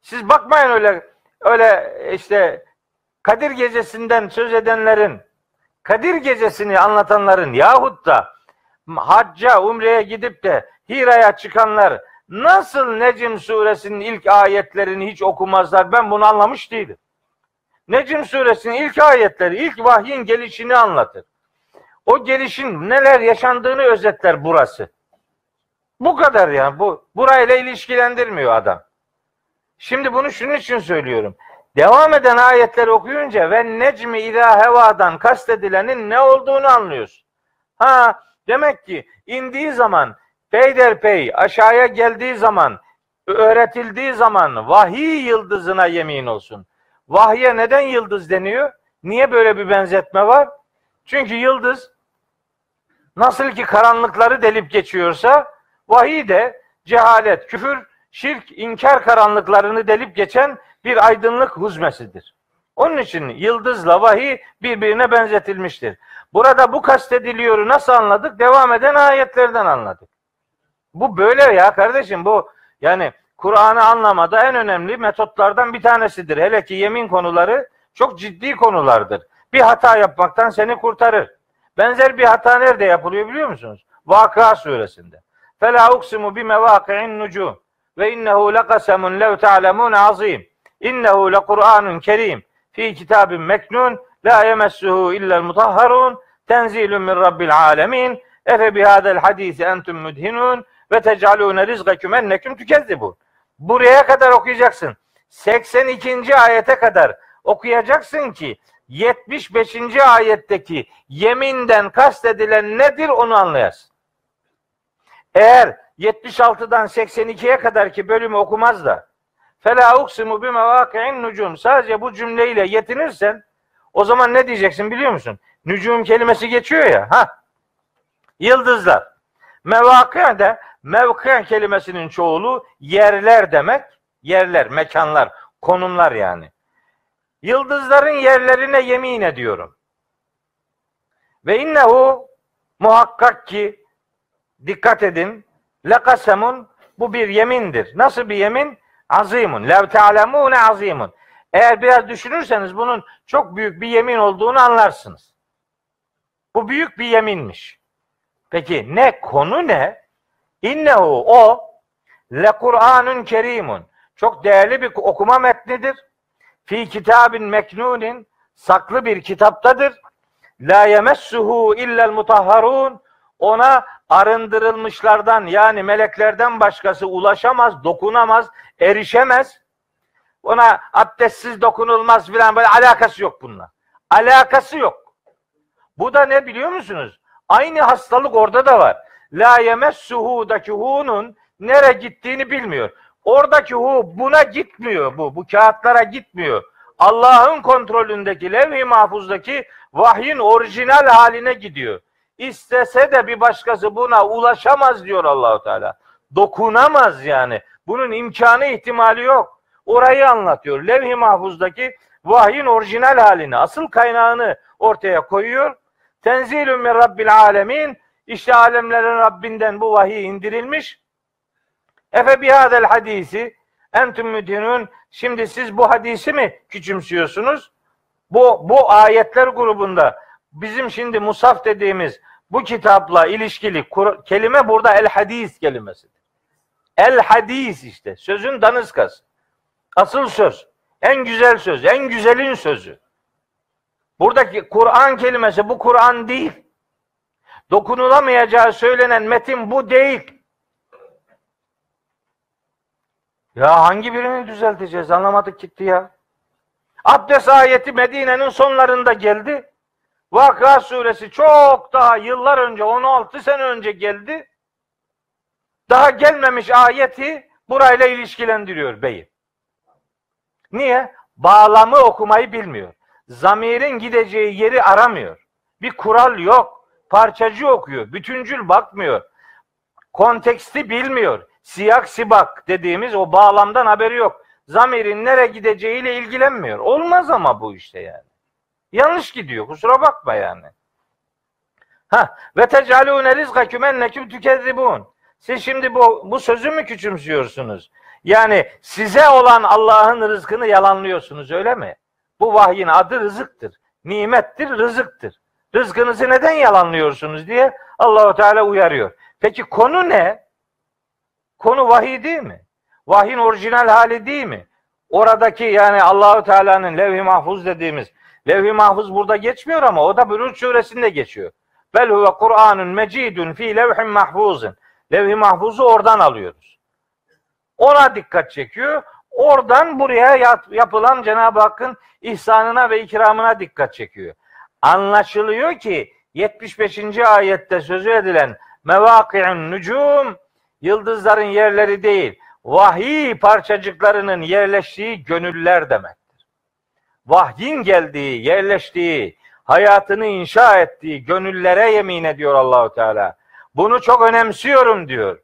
Siz bakmayın öyle öyle işte Kadir gecesinden söz edenlerin Kadir gecesini anlatanların yahut da hacca, umreye gidip de Hira'ya çıkanlar nasıl Necim suresinin ilk ayetlerini hiç okumazlar ben bunu anlamış değilim. Necim suresinin ilk ayetleri ilk vahyin gelişini anlatır. O gelişin neler yaşandığını özetler burası. Bu kadar yani bu burayla ilişkilendirmiyor adam. Şimdi bunu şunun için söylüyorum. Devam eden ayetleri okuyunca ve necmi ila hevadan kastedilenin ne olduğunu anlıyorsun. Ha demek ki indiği zaman peyderpey aşağıya geldiği zaman, öğretildiği zaman vahiy yıldızına yemin olsun. Vahye neden yıldız deniyor? Niye böyle bir benzetme var? Çünkü yıldız nasıl ki karanlıkları delip geçiyorsa vahiy de cehalet, küfür, şirk, inkar karanlıklarını delip geçen bir aydınlık huzmesidir. Onun için yıldızla vahiy birbirine benzetilmiştir. Burada bu kastediliyoru nasıl anladık? Devam eden ayetlerden anladık. Bu böyle ya kardeşim bu yani Kur'an'ı anlamada en önemli metotlardan bir tanesidir. Hele ki yemin konuları çok ciddi konulardır. Bir hata yapmaktan seni kurtarır. Benzer bir hata nerede yapılıyor biliyor musunuz? Vakıa suresinde. Fela uksimu bi mevaki'in nucum ve innehu lekasemun lev ta'lemun azim. İnnehu lekur'anun kerim fi kitabin meknun la yemessuhu illel mutahharun tenzilun min rabbil alemin efe bihadel hadisi entum müdhinun ve tecalune rizgeküm enneküm tükezzibun. Buraya kadar okuyacaksın. 82. ayete kadar okuyacaksın ki 75. ayetteki yeminden kastedilen nedir onu anlayasın. Eğer 76'dan 82'ye kadar ki bölümü okumaz da Fela uksimu bi mevaki'in nucum. Sadece bu cümleyle yetinirsen o zaman ne diyeceksin biliyor musun? Nücum kelimesi geçiyor ya. Ha. Yıldızlar. Mevaki de mevki kelimesinin çoğulu yerler demek. Yerler, mekanlar, konumlar yani. Yıldızların yerlerine yemin ediyorum. Ve innehu muhakkak ki dikkat edin lekasemun bu bir yemindir. Nasıl bir yemin? Azimun. Lev te'alemune azimun. Eğer biraz düşünürseniz bunun çok büyük bir yemin olduğunu anlarsınız. Bu büyük bir yeminmiş. Peki ne konu ne? İnnehu o le Kur'anun kerimun. Çok değerli bir okuma metnidir. Fi kitabin meknunin saklı bir kitaptadır. La yemessuhu illel mutahharun. Ona arındırılmışlardan yani meleklerden başkası ulaşamaz, dokunamaz, erişemez. Ona abdestsiz dokunulmaz filan böyle alakası yok bununla. Alakası yok. Bu da ne biliyor musunuz? Aynı hastalık orada da var. La yemessuhu'daki hu'nun nere gittiğini bilmiyor. Oradaki hu buna gitmiyor bu. Bu kağıtlara gitmiyor. Allah'ın kontrolündeki levh-i mahfuzdaki vahyin orijinal haline gidiyor. İstese de bir başkası buna ulaşamaz diyor Allahu Teala. Dokunamaz yani. Bunun imkanı ihtimali yok. Orayı anlatıyor. Levh-i mahfuzdaki vahyin orijinal halini, asıl kaynağını ortaya koyuyor. Tenzilün min Rabbil alemin. İşte alemlerin Rabbinden bu vahiy indirilmiş. Efe bihadel hadisi entüm müdinun. Şimdi siz bu hadisi mi küçümsüyorsunuz? Bu, bu ayetler grubunda bizim şimdi musaf dediğimiz bu kitapla ilişkili kelime burada el hadis kelimesidir. El hadis işte. Sözün danışkası. Asıl söz. En güzel söz. En güzelin sözü. Buradaki Kur'an kelimesi bu Kur'an değil. Dokunulamayacağı söylenen metin bu değil. Ya hangi birini düzelteceğiz? Anlamadık gitti ya. Abdest ayeti Medine'nin sonlarında geldi. Vakıa suresi çok daha yıllar önce 16 sene önce geldi. Daha gelmemiş ayeti burayla ilişkilendiriyor beyim. Niye? Bağlamı okumayı bilmiyor. Zamirin gideceği yeri aramıyor. Bir kural yok. Parçacı okuyor. Bütüncül bakmıyor. Konteksti bilmiyor. Siyak sibak dediğimiz o bağlamdan haberi yok. Zamirin nereye gideceğiyle ilgilenmiyor. Olmaz ama bu işte yani. Yanlış gidiyor. Kusura bakma yani. Ha ve tecalûne rizgaküm enneküm tükezzibûn. Siz şimdi bu, bu sözü mü küçümsüyorsunuz? Yani size olan Allah'ın rızkını yalanlıyorsunuz öyle mi? Bu vahyin adı rızıktır. Nimettir, rızıktır. Rızkınızı neden yalanlıyorsunuz diye Allahu Teala uyarıyor. Peki konu ne? Konu vahiy değil mi? Vahyin orijinal hali değil mi? Oradaki yani Allahu Teala'nın levh-i mahfuz dediğimiz levh-i mahfuz burada geçmiyor ama o da Buruç suresinde geçiyor. Bel huve Kur'anun mecidun fi levhin mahfuzun. Levh-i mahfuzu oradan alıyoruz. Ona dikkat çekiyor. Oradan buraya yapılan Cenab-ı Hakk'ın ihsanına ve ikramına dikkat çekiyor. Anlaşılıyor ki 75. ayette sözü edilen mevaki'un nucum Yıldızların yerleri değil, vahiy parçacıklarının yerleştiği gönüller demektir. Vahyin geldiği, yerleştiği, hayatını inşa ettiği gönüllere yemin ediyor Allahu Teala. Bunu çok önemsiyorum diyor.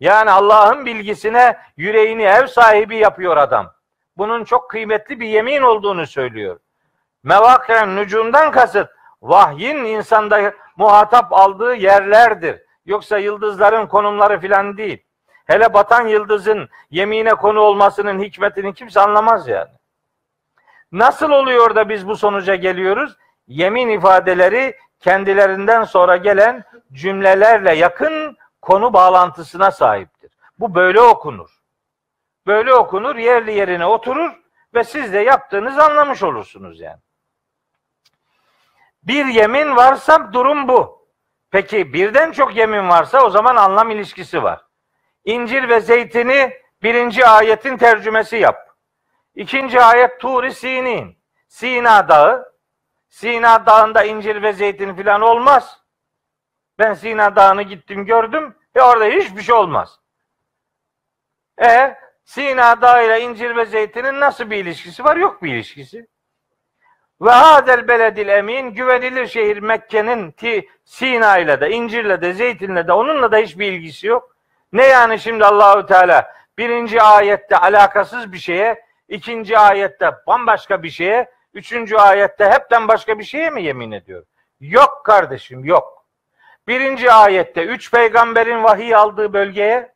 Yani Allah'ın bilgisine yüreğini ev sahibi yapıyor adam. Bunun çok kıymetli bir yemin olduğunu söylüyor. Mevakken nücumdan kasıt vahyin insanda muhatap aldığı yerlerdir. Yoksa yıldızların konumları filan değil. Hele batan yıldızın yemine konu olmasının hikmetini kimse anlamaz yani. Nasıl oluyor da biz bu sonuca geliyoruz? Yemin ifadeleri kendilerinden sonra gelen cümlelerle yakın konu bağlantısına sahiptir. Bu böyle okunur. Böyle okunur, yerli yerine oturur ve siz de yaptığınızı anlamış olursunuz yani. Bir yemin varsa durum bu. Peki birden çok yemin varsa o zaman anlam ilişkisi var. İncir ve zeytini birinci ayetin tercümesi yap. İkinci ayet Turi Sinin. Sina Dağı. Sina Dağı'nda incir ve zeytin filan olmaz. Ben Sina Dağı'nı gittim gördüm ve orada hiçbir şey olmaz. E Sina Dağı ile incir ve zeytinin nasıl bir ilişkisi var? Yok bir ilişkisi. Ve hadel beledil emin güvenilir şehir Mekke'nin ti Sina ile de incirle de zeytinle de onunla da hiçbir ilgisi yok. Ne yani şimdi Allahü Teala birinci ayette alakasız bir şeye, ikinci ayette bambaşka bir şeye, üçüncü ayette hepten başka bir şeye mi yemin ediyor? Yok kardeşim yok. Birinci ayette üç peygamberin vahiy aldığı bölgeye,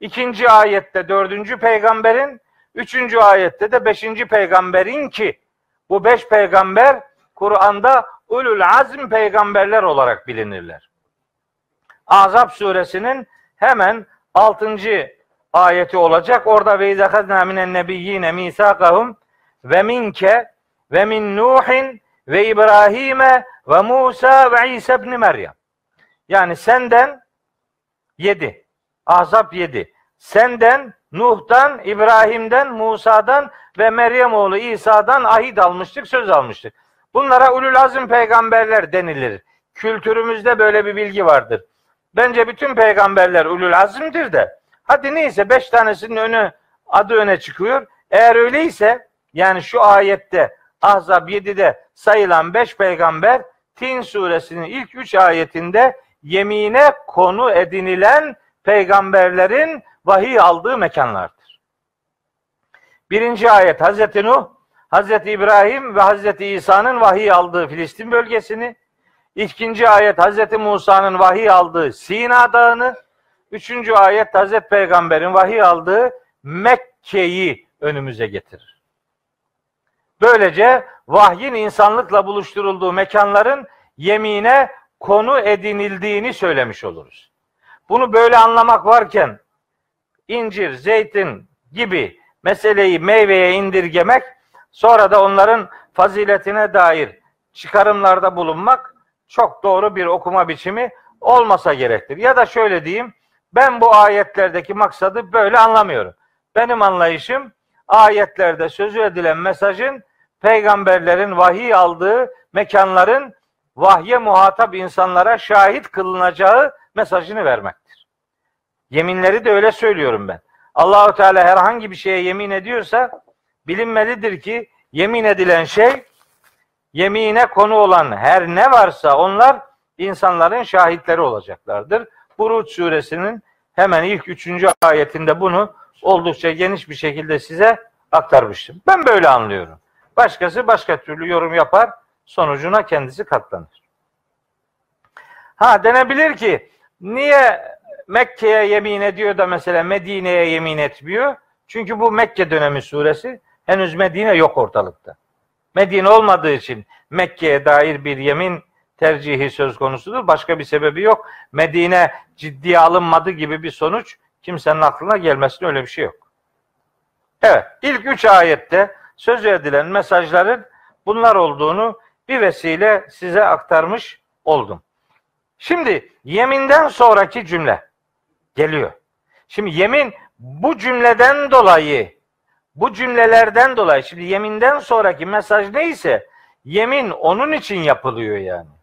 ikinci ayette dördüncü peygamberin, üçüncü ayette de beşinci peygamberin ki bu beş peygamber Kur'an'da ulul azm peygamberler olarak bilinirler. Azap suresinin hemen altıncı ayeti olacak. Orada ve izahazna minen nebiyyine misakahum ve minke ve min Nuhin ve İbrahim'e ve Musa ve İsa ibn Meryem. Yani senden yedi. Azap yedi. Senden, Nuh'dan, İbrahim'den, Musa'dan ve Meryem oğlu İsa'dan ahit almıştık, söz almıştık. Bunlara ulul azim peygamberler denilir. Kültürümüzde böyle bir bilgi vardır. Bence bütün peygamberler ulul azimdir de. Hadi neyse beş tanesinin önü adı öne çıkıyor. Eğer öyleyse yani şu ayette Ahzab 7'de sayılan beş peygamber Tin suresinin ilk üç ayetinde yemine konu edinilen peygamberlerin vahiy aldığı mekanlardır. Birinci ayet Hazreti Nuh, Hazreti İbrahim ve Hazreti İsa'nın vahiy aldığı Filistin bölgesini, ikinci ayet Hazreti Musa'nın vahiy aldığı Sina Dağı'nı, üçüncü ayet Hazreti Peygamber'in vahiy aldığı Mekke'yi önümüze getirir. Böylece vahyin insanlıkla buluşturulduğu mekanların yemine konu edinildiğini söylemiş oluruz. Bunu böyle anlamak varken incir, zeytin gibi meseleyi meyveye indirgemek, sonra da onların faziletine dair çıkarımlarda bulunmak çok doğru bir okuma biçimi olmasa gerektir. Ya da şöyle diyeyim, ben bu ayetlerdeki maksadı böyle anlamıyorum. Benim anlayışım ayetlerde sözü edilen mesajın peygamberlerin vahiy aldığı mekanların vahye muhatap insanlara şahit kılınacağı mesajını vermektir. Yeminleri de öyle söylüyorum ben. Allahu Teala herhangi bir şeye yemin ediyorsa bilinmelidir ki yemin edilen şey yemine konu olan her ne varsa onlar insanların şahitleri olacaklardır. Buruç suresinin hemen ilk üçüncü ayetinde bunu oldukça geniş bir şekilde size aktarmıştım. Ben böyle anlıyorum. Başkası başka türlü yorum yapar, sonucuna kendisi katlanır. Ha denebilir ki niye Mekke'ye yemin ediyor da mesela Medine'ye yemin etmiyor? Çünkü bu Mekke dönemi suresi. Henüz Medine yok ortalıkta. Medine olmadığı için Mekke'ye dair bir yemin tercihi söz konusudur. Başka bir sebebi yok. Medine ciddiye alınmadı gibi bir sonuç kimsenin aklına gelmesin öyle bir şey yok. Evet, ilk üç ayette söz edilen mesajların bunlar olduğunu bir vesile size aktarmış oldum. Şimdi yeminden sonraki cümle geliyor. Şimdi yemin bu cümleden dolayı bu cümlelerden dolayı şimdi yeminden sonraki mesaj neyse yemin onun için yapılıyor yani.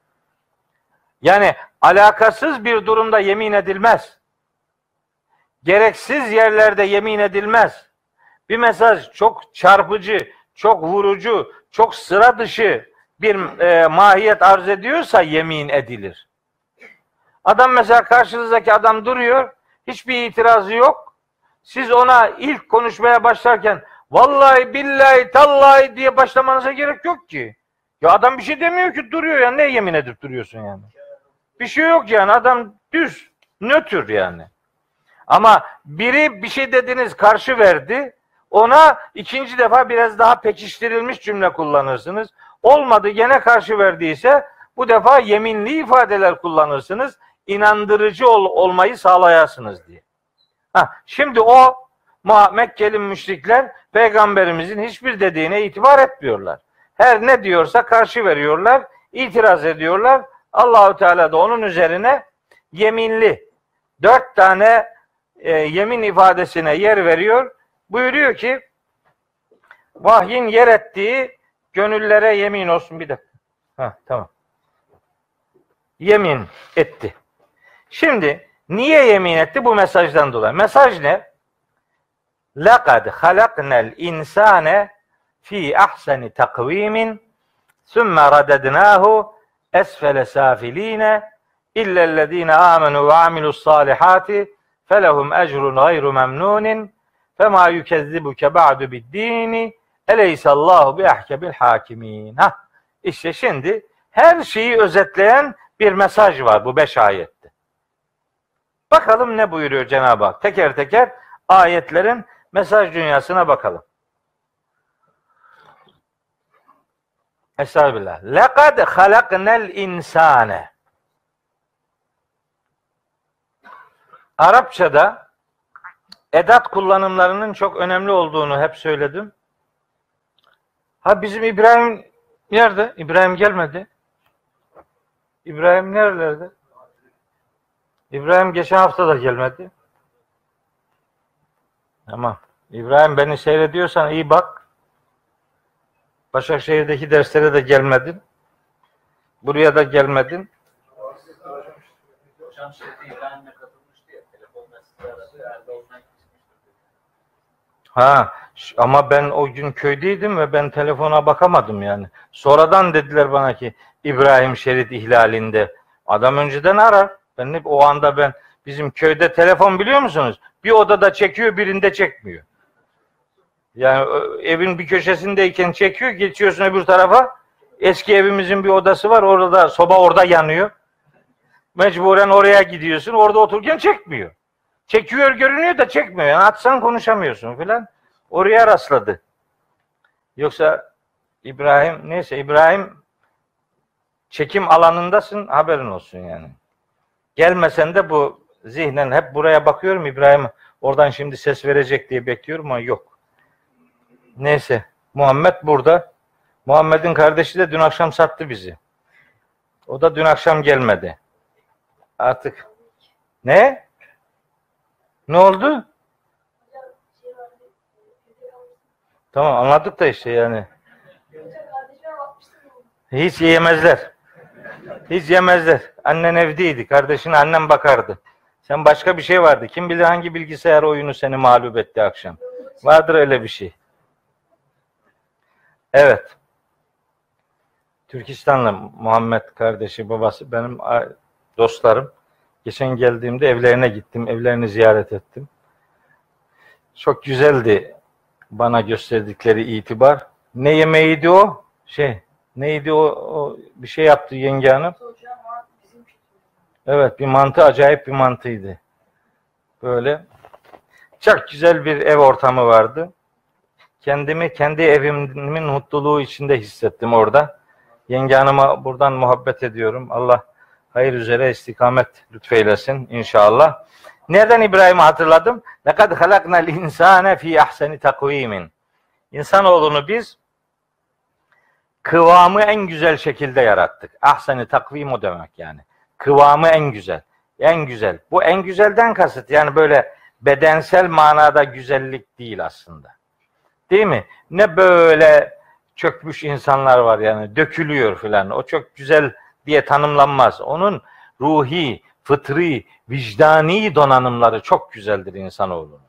Yani alakasız bir durumda yemin edilmez. gereksiz yerlerde yemin edilmez. Bir mesaj çok çarpıcı, çok vurucu, çok sıra dışı bir e, mahiyet arz ediyorsa yemin edilir. Adam mesela karşınızdaki adam duruyor, hiçbir itirazı yok. Siz ona ilk konuşmaya başlarken vallahi billahi tallahi diye başlamanıza gerek yok ki. Ya adam bir şey demiyor ki duruyor ya ne yemin edip duruyorsun yani. Bir şey yok yani adam düz, nötr yani. Ama biri bir şey dediniz karşı verdi. Ona ikinci defa biraz daha pekiştirilmiş cümle kullanırsınız. Olmadı gene karşı verdiyse bu defa yeminli ifadeler kullanırsınız. İnandırıcı ol, olmayı sağlayasınız diye. Ha, şimdi o Mekkeli müşrikler peygamberimizin hiçbir dediğine itibar etmiyorlar. Her ne diyorsa karşı veriyorlar, itiraz ediyorlar. Allahu Teala da onun üzerine yeminli dört tane e, yemin ifadesine yer veriyor. Buyuruyor ki vahyin yer ettiği gönüllere yemin olsun bir de. Ha tamam. Yemin etti. Şimdi niye yemin etti? Bu mesajdan dolayı. Mesaj ne? لَقَدْ خَلَقْنَا الْاِنْسَانَ fi ahseni takvimin sümme radednahu esfele safilina illellezine amenu ve amilus salihati felehum ecrun gayru memnunin fema yükezzibuke ba'du biddini eleysallahu bi ahkebil hakimin. Ha, işte şimdi her şeyi özetleyen bir mesaj var bu beş ayette. Bakalım ne buyuruyor Cenab-ı Hak. Teker teker ayetlerin mesaj dünyasına bakalım. Estağfirullah. Lekad halaknel insane. Arapçada edat kullanımlarının çok önemli olduğunu hep söyledim. Ha bizim İbrahim nerede? İbrahim gelmedi. İbrahim nerelerde? İbrahim geçen hafta da gelmedi. Tamam. İbrahim beni seyrediyorsan iyi bak. Başakşehir'deki derslere de gelmedin. Buraya da gelmedin. Ha ama ben o gün köydeydim ve ben telefona bakamadım yani. Sonradan dediler bana ki İbrahim Şerit ihlalinde. Adam önceden arar. Ben hep o anda ben bizim köyde telefon biliyor musunuz? Bir odada çekiyor birinde çekmiyor. Yani evin bir köşesindeyken çekiyor, geçiyorsun öbür tarafa. Eski evimizin bir odası var. Orada soba orada yanıyor. Mecburen oraya gidiyorsun. Orada otururken çekmiyor. Çekiyor görünüyor da çekmiyor. Yani atsan konuşamıyorsun filan. Oraya rastladı. Yoksa İbrahim neyse İbrahim çekim alanındasın haberin olsun yani. Gelmesen de bu zihnen hep buraya bakıyorum İbrahim oradan şimdi ses verecek diye bekliyorum ama yok. Neyse. Muhammed burada. Muhammed'in kardeşi de dün akşam sattı bizi. O da dün akşam gelmedi. Artık. Ne? Ne oldu? Tamam anladık da işte yani. Hiç yemezler. Hiç yemezler. Annen evdeydi. Kardeşine annem bakardı. Sen başka bir şey vardı. Kim bilir hangi bilgisayar oyunu seni mağlup etti akşam. Vardır öyle bir şey. Evet. Türkistanlı Muhammed kardeşi, babası benim dostlarım. Geçen geldiğimde evlerine gittim, evlerini ziyaret ettim. Çok güzeldi bana gösterdikleri itibar. Ne yemeğiydi o? Şey, neydi o, o bir şey yaptı yenge hanım. Evet, bir mantı acayip bir mantıydı. Böyle çok güzel bir ev ortamı vardı kendimi kendi evimin mutluluğu içinde hissettim orada. Yenge hanıma buradan muhabbet ediyorum. Allah hayır üzere istikamet lütfeylesin inşallah. Nereden İbrahim'i hatırladım? Lekad halaknal insane fi ahseni takvimin. İnsanoğlunu biz kıvamı en güzel şekilde yarattık. Ahseni takvim o demek yani. Kıvamı en güzel. En güzel. Bu en güzelden kasıt yani böyle bedensel manada güzellik değil aslında. Değil mi? Ne böyle çökmüş insanlar var yani dökülüyor filan. O çok güzel diye tanımlanmaz. Onun ruhi, fıtri, vicdani donanımları çok güzeldir insanoğlunun.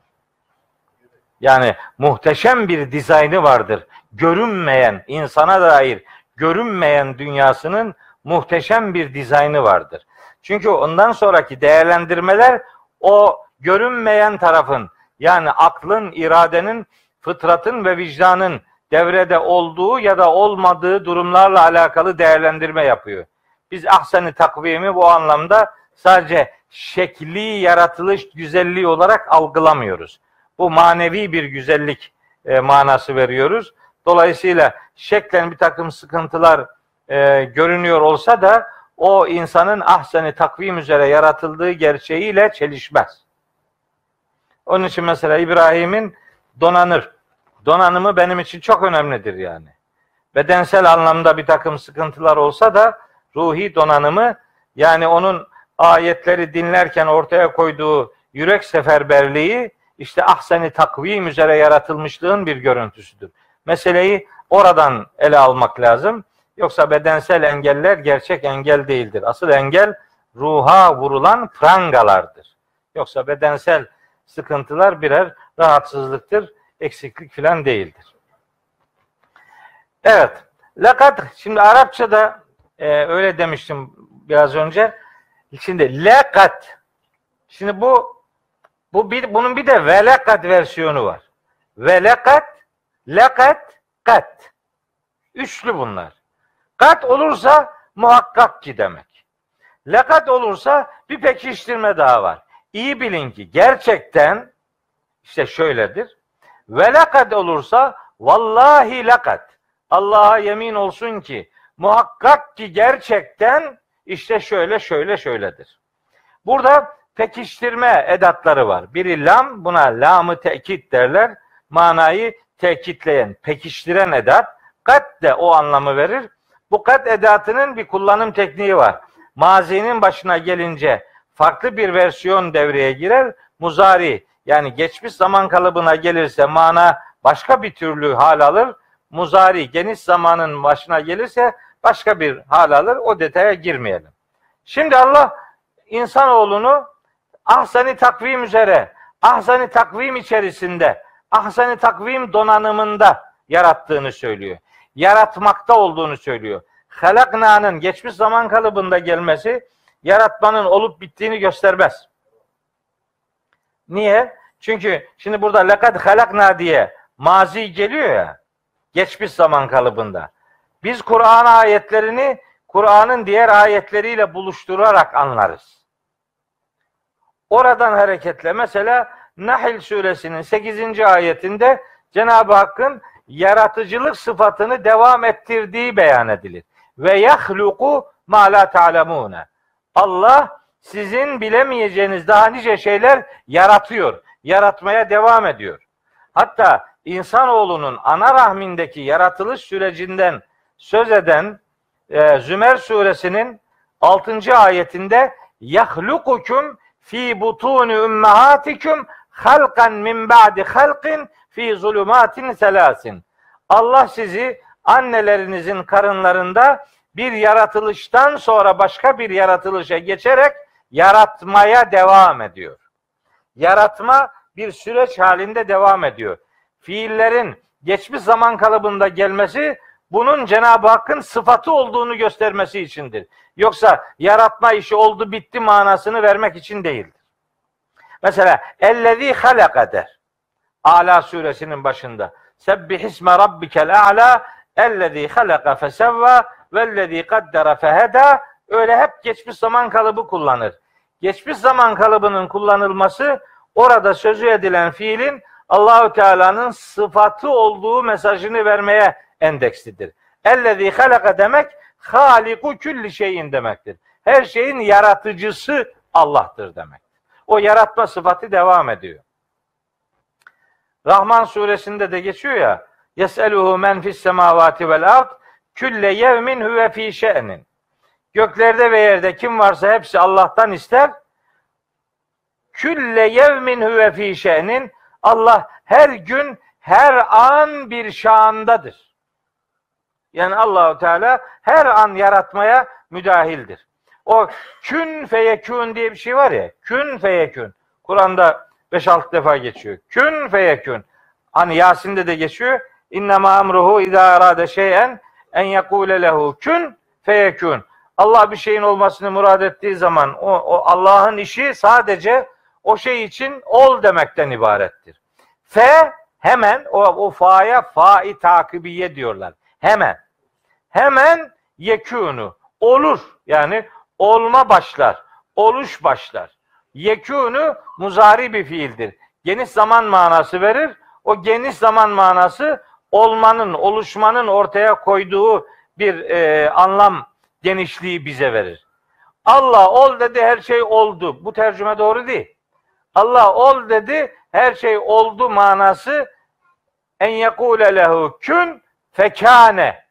Yani muhteşem bir dizaynı vardır. Görünmeyen, insana dair görünmeyen dünyasının muhteşem bir dizaynı vardır. Çünkü ondan sonraki değerlendirmeler o görünmeyen tarafın yani aklın, iradenin, fıtratın ve vicdanın devrede olduğu ya da olmadığı durumlarla alakalı değerlendirme yapıyor. Biz ahseni takvimi bu anlamda sadece şekli yaratılış güzelliği olarak algılamıyoruz. Bu manevi bir güzellik e, manası veriyoruz. Dolayısıyla şeklen bir takım sıkıntılar e, görünüyor olsa da o insanın ahseni takvim üzere yaratıldığı gerçeğiyle çelişmez. Onun için mesela İbrahim'in donanır. Donanımı benim için çok önemlidir yani. Bedensel anlamda bir takım sıkıntılar olsa da ruhi donanımı yani onun ayetleri dinlerken ortaya koyduğu yürek seferberliği işte ahseni takvim üzere yaratılmışlığın bir görüntüsüdür. Meseleyi oradan ele almak lazım. Yoksa bedensel engeller gerçek engel değildir. Asıl engel ruha vurulan prangalardır. Yoksa bedensel sıkıntılar birer rahatsızlıktır, eksiklik filan değildir. Evet, lakat şimdi Arapçada e, öyle demiştim biraz önce. Şimdi lekat. Şimdi bu bu bir bunun bir de velekat versiyonu var. Velekat, lekat, kat. Üçlü bunlar. Kat olursa muhakkak ki demek. Lekat olursa bir pekiştirme daha var. İyi bilin ki gerçekten işte şöyledir. Ve lekad olursa vallahi lekad. Allah'a yemin olsun ki muhakkak ki gerçekten işte şöyle şöyle şöyledir. Burada pekiştirme edatları var. Biri lam, buna lamı tekit derler. Manayı tekitleyen, pekiştiren edat. Kat de o anlamı verir. Bu kat edatının bir kullanım tekniği var. Mazinin başına gelince farklı bir versiyon devreye girer. Muzari yani geçmiş zaman kalıbına gelirse mana başka bir türlü hal alır. Muzari geniş zamanın başına gelirse başka bir hal alır. O detaya girmeyelim. Şimdi Allah insanoğlunu ahsani takvim üzere, ahsani takvim içerisinde, ahsani takvim donanımında yarattığını söylüyor. Yaratmakta olduğunu söylüyor. Halakna'nın geçmiş zaman kalıbında gelmesi yaratmanın olup bittiğini göstermez. Niye? Çünkü şimdi burada lekad halakna diye mazi geliyor ya geçmiş zaman kalıbında. Biz Kur'an ayetlerini Kur'an'ın diğer ayetleriyle buluşturarak anlarız. Oradan hareketle mesela Nahl suresinin 8. ayetinde Cenab-ı Hakk'ın yaratıcılık sıfatını devam ettirdiği beyan edilir. Ve yahluku ma la. Allah sizin bilemeyeceğiniz daha nice şeyler yaratıyor. Yaratmaya devam ediyor. Hatta insanoğlunun ana rahmindeki yaratılış sürecinden söz eden e, Zümer suresinin 6. ayetinde yahlukukum fi butuni ummahatikum halkan min ba'di halkin fi zulumatin selasin. Allah sizi annelerinizin karınlarında bir yaratılıştan sonra başka bir yaratılışa geçerek yaratmaya devam ediyor. Yaratma bir süreç halinde devam ediyor. Fiillerin geçmiş zaman kalıbında gelmesi bunun Cenab-ı Hakk'ın sıfatı olduğunu göstermesi içindir. Yoksa yaratma işi oldu bitti manasını vermek için değildir. Mesela ellezî halaka der. Ala suresinin başında. Sebbihisme rabbikel a'la ellezî halaka fesevva vellezî kaddere feheda öyle hep geçmiş zaman kalıbı kullanır. Geçmiş zaman kalıbının kullanılması orada sözü edilen fiilin Allahü Teala'nın sıfatı olduğu mesajını vermeye endekslidir. Ellezî halaka demek haliku külli şeyin demektir. Her şeyin yaratıcısı Allah'tır demek. O yaratma sıfatı devam ediyor. Rahman suresinde de geçiyor ya Yes'eluhu men fis semavati vel ard külle yevmin huve fi şe'nin. Göklerde ve yerde kim varsa hepsi Allah'tan ister. Külle yevmin huve fi şe'nin. Allah her gün her an bir şandadır. Yani Allahu Teala her an yaratmaya müdahildir. O kün feyekün diye bir şey var ya. Kün feyekün. Kur'an'da 5-6 defa geçiyor. Kün feyekün. Hani Yasin'de de geçiyor. İnnemâ amruhu idâ arâde şeyen en yekûle lehu kün feyekün. Allah bir şeyin olmasını murad ettiği zaman o, o Allah'ın işi sadece o şey için ol demekten ibarettir. Fe hemen o, o fa'ya fa'i takibiye diyorlar. Hemen. Hemen yekûnu. Olur. Yani olma başlar. Oluş başlar. Yekûnu muzari bir fiildir. Geniş zaman manası verir. O geniş zaman manası olmanın, oluşmanın ortaya koyduğu bir e, anlam genişliği bize verir. Allah ol dedi her şey oldu. Bu tercüme doğru değil. Allah ol dedi her şey oldu manası en yekule lehu kün fekane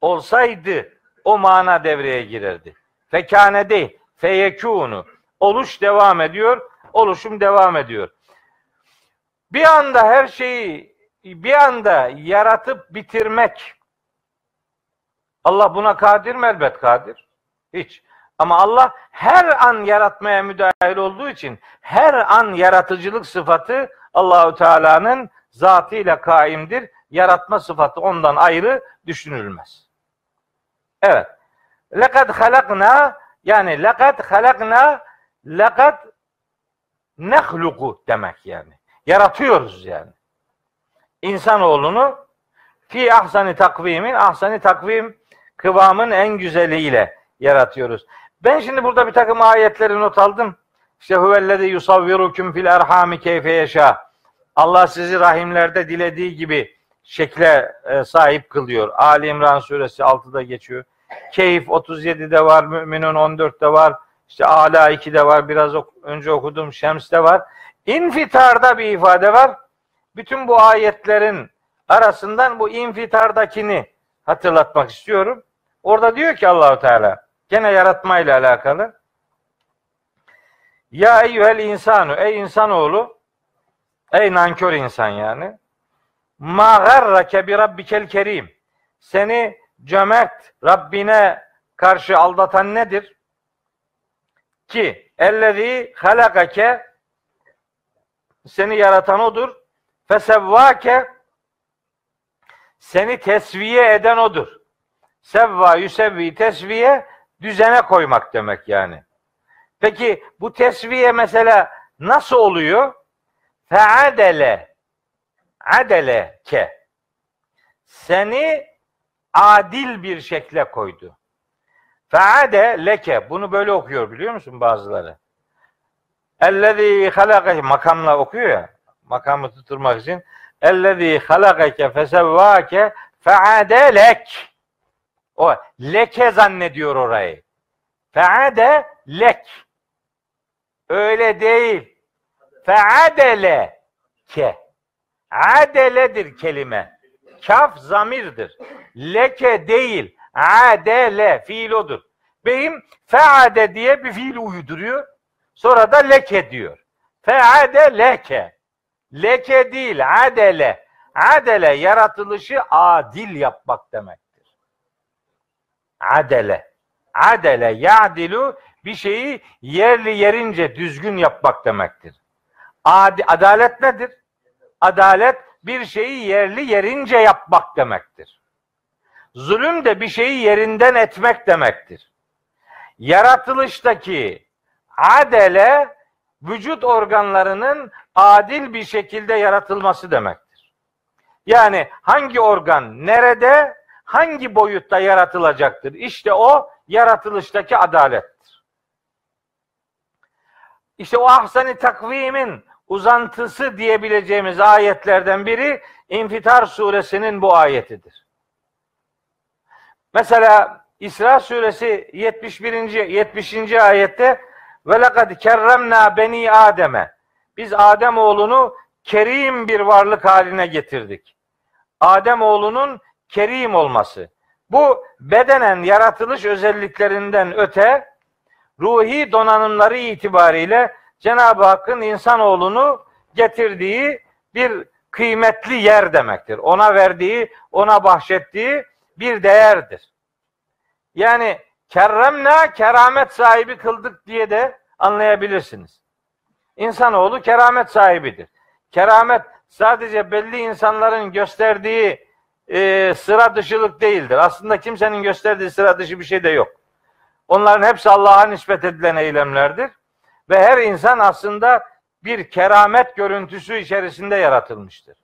olsaydı o mana devreye girerdi. Fekane değil, feyekûnu. Oluş devam ediyor, oluşum devam ediyor. Bir anda her şeyi bir anda yaratıp bitirmek Allah buna kadir mi? Elbet kadir. Hiç. Ama Allah her an yaratmaya müdahil olduğu için her an yaratıcılık sıfatı Allahu Teala'nın zatıyla kaimdir. Yaratma sıfatı ondan ayrı düşünülmez. Evet. Lekad halakna yani lekad halakna lekad nehluku demek yani. Yaratıyoruz yani. İnsanoğlunu fi ahsani takvimin ahsani takvim kıvamın en güzeliyle yaratıyoruz. Ben şimdi burada bir takım ayetleri not aldım. İşte huvellezî yusavvirukum fil erhami keyfe yeşâ. Allah sizi rahimlerde dilediği gibi şekle e, sahip kılıyor. Ali İmran suresi 6'da geçiyor. Keyif 37'de var, Müminun 14'te var. İşte Ala 2'de var, biraz ok- önce okudum Şems'te var. İnfitarda bir ifade var. Bütün bu ayetlerin arasından bu infitardakini hatırlatmak istiyorum. Orada diyor ki Allahu Teala gene yaratmayla alakalı. Ya eyyuhel insanu ey insanoğlu ey nankör insan yani. Ma garrake bi rabbikel kerim. Seni cömert Rabbine karşı aldatan nedir? Ki ellezî halakake seni yaratan odur. Fesevvake seni tesviye eden odur. Sevva yüsevvi tesviye düzene koymak demek yani. Peki bu tesviye mesela nasıl oluyor? Feadele adele ke seni adil bir şekle koydu. Feade leke bunu böyle okuyor biliyor musun bazıları? Ellezî halakake makamla okuyor ya makamı tutturmak için ellezî halakake fesevvâke feade lek o leke zannediyor orayı. Feade lek. Öyle değil. Feadele ke. Adeledir kelime. Kaf zamirdir. Leke değil. Adele fiil odur. Beyim feade diye bir fiil uyduruyor. Sonra da leke diyor. Feade leke. Leke değil adele. Adele yaratılışı adil yapmak demektir. Adele. Adele ya'dilu bir şeyi yerli yerince düzgün yapmak demektir. Ad adalet nedir? Adalet bir şeyi yerli yerince yapmak demektir. Zulüm de bir şeyi yerinden etmek demektir. Yaratılıştaki adele vücut organlarının adil bir şekilde yaratılması demektir. Yani hangi organ nerede, hangi boyutta yaratılacaktır? İşte o yaratılıştaki adalettir. İşte o ahsani takvimin uzantısı diyebileceğimiz ayetlerden biri İnfitar suresinin bu ayetidir. Mesela İsra suresi 71. 70. ayette ve lekad kerremna beni Adem'e biz Adem oğlunu kerim bir varlık haline getirdik. Adem oğlunun kerim olması. Bu bedenen yaratılış özelliklerinden öte ruhi donanımları itibariyle Cenab-ı Hakk'ın insanoğlunu getirdiği bir kıymetli yer demektir. Ona verdiği, ona bahşettiği bir değerdir. Yani kerremna keramet sahibi kıldık diye de anlayabilirsiniz. İnsanoğlu keramet sahibidir. Keramet sadece belli insanların gösterdiği e, sıra dışılık değildir. Aslında kimsenin gösterdiği sıra dışı bir şey de yok. Onların hepsi Allah'a nispet edilen eylemlerdir. Ve her insan aslında bir keramet görüntüsü içerisinde yaratılmıştır.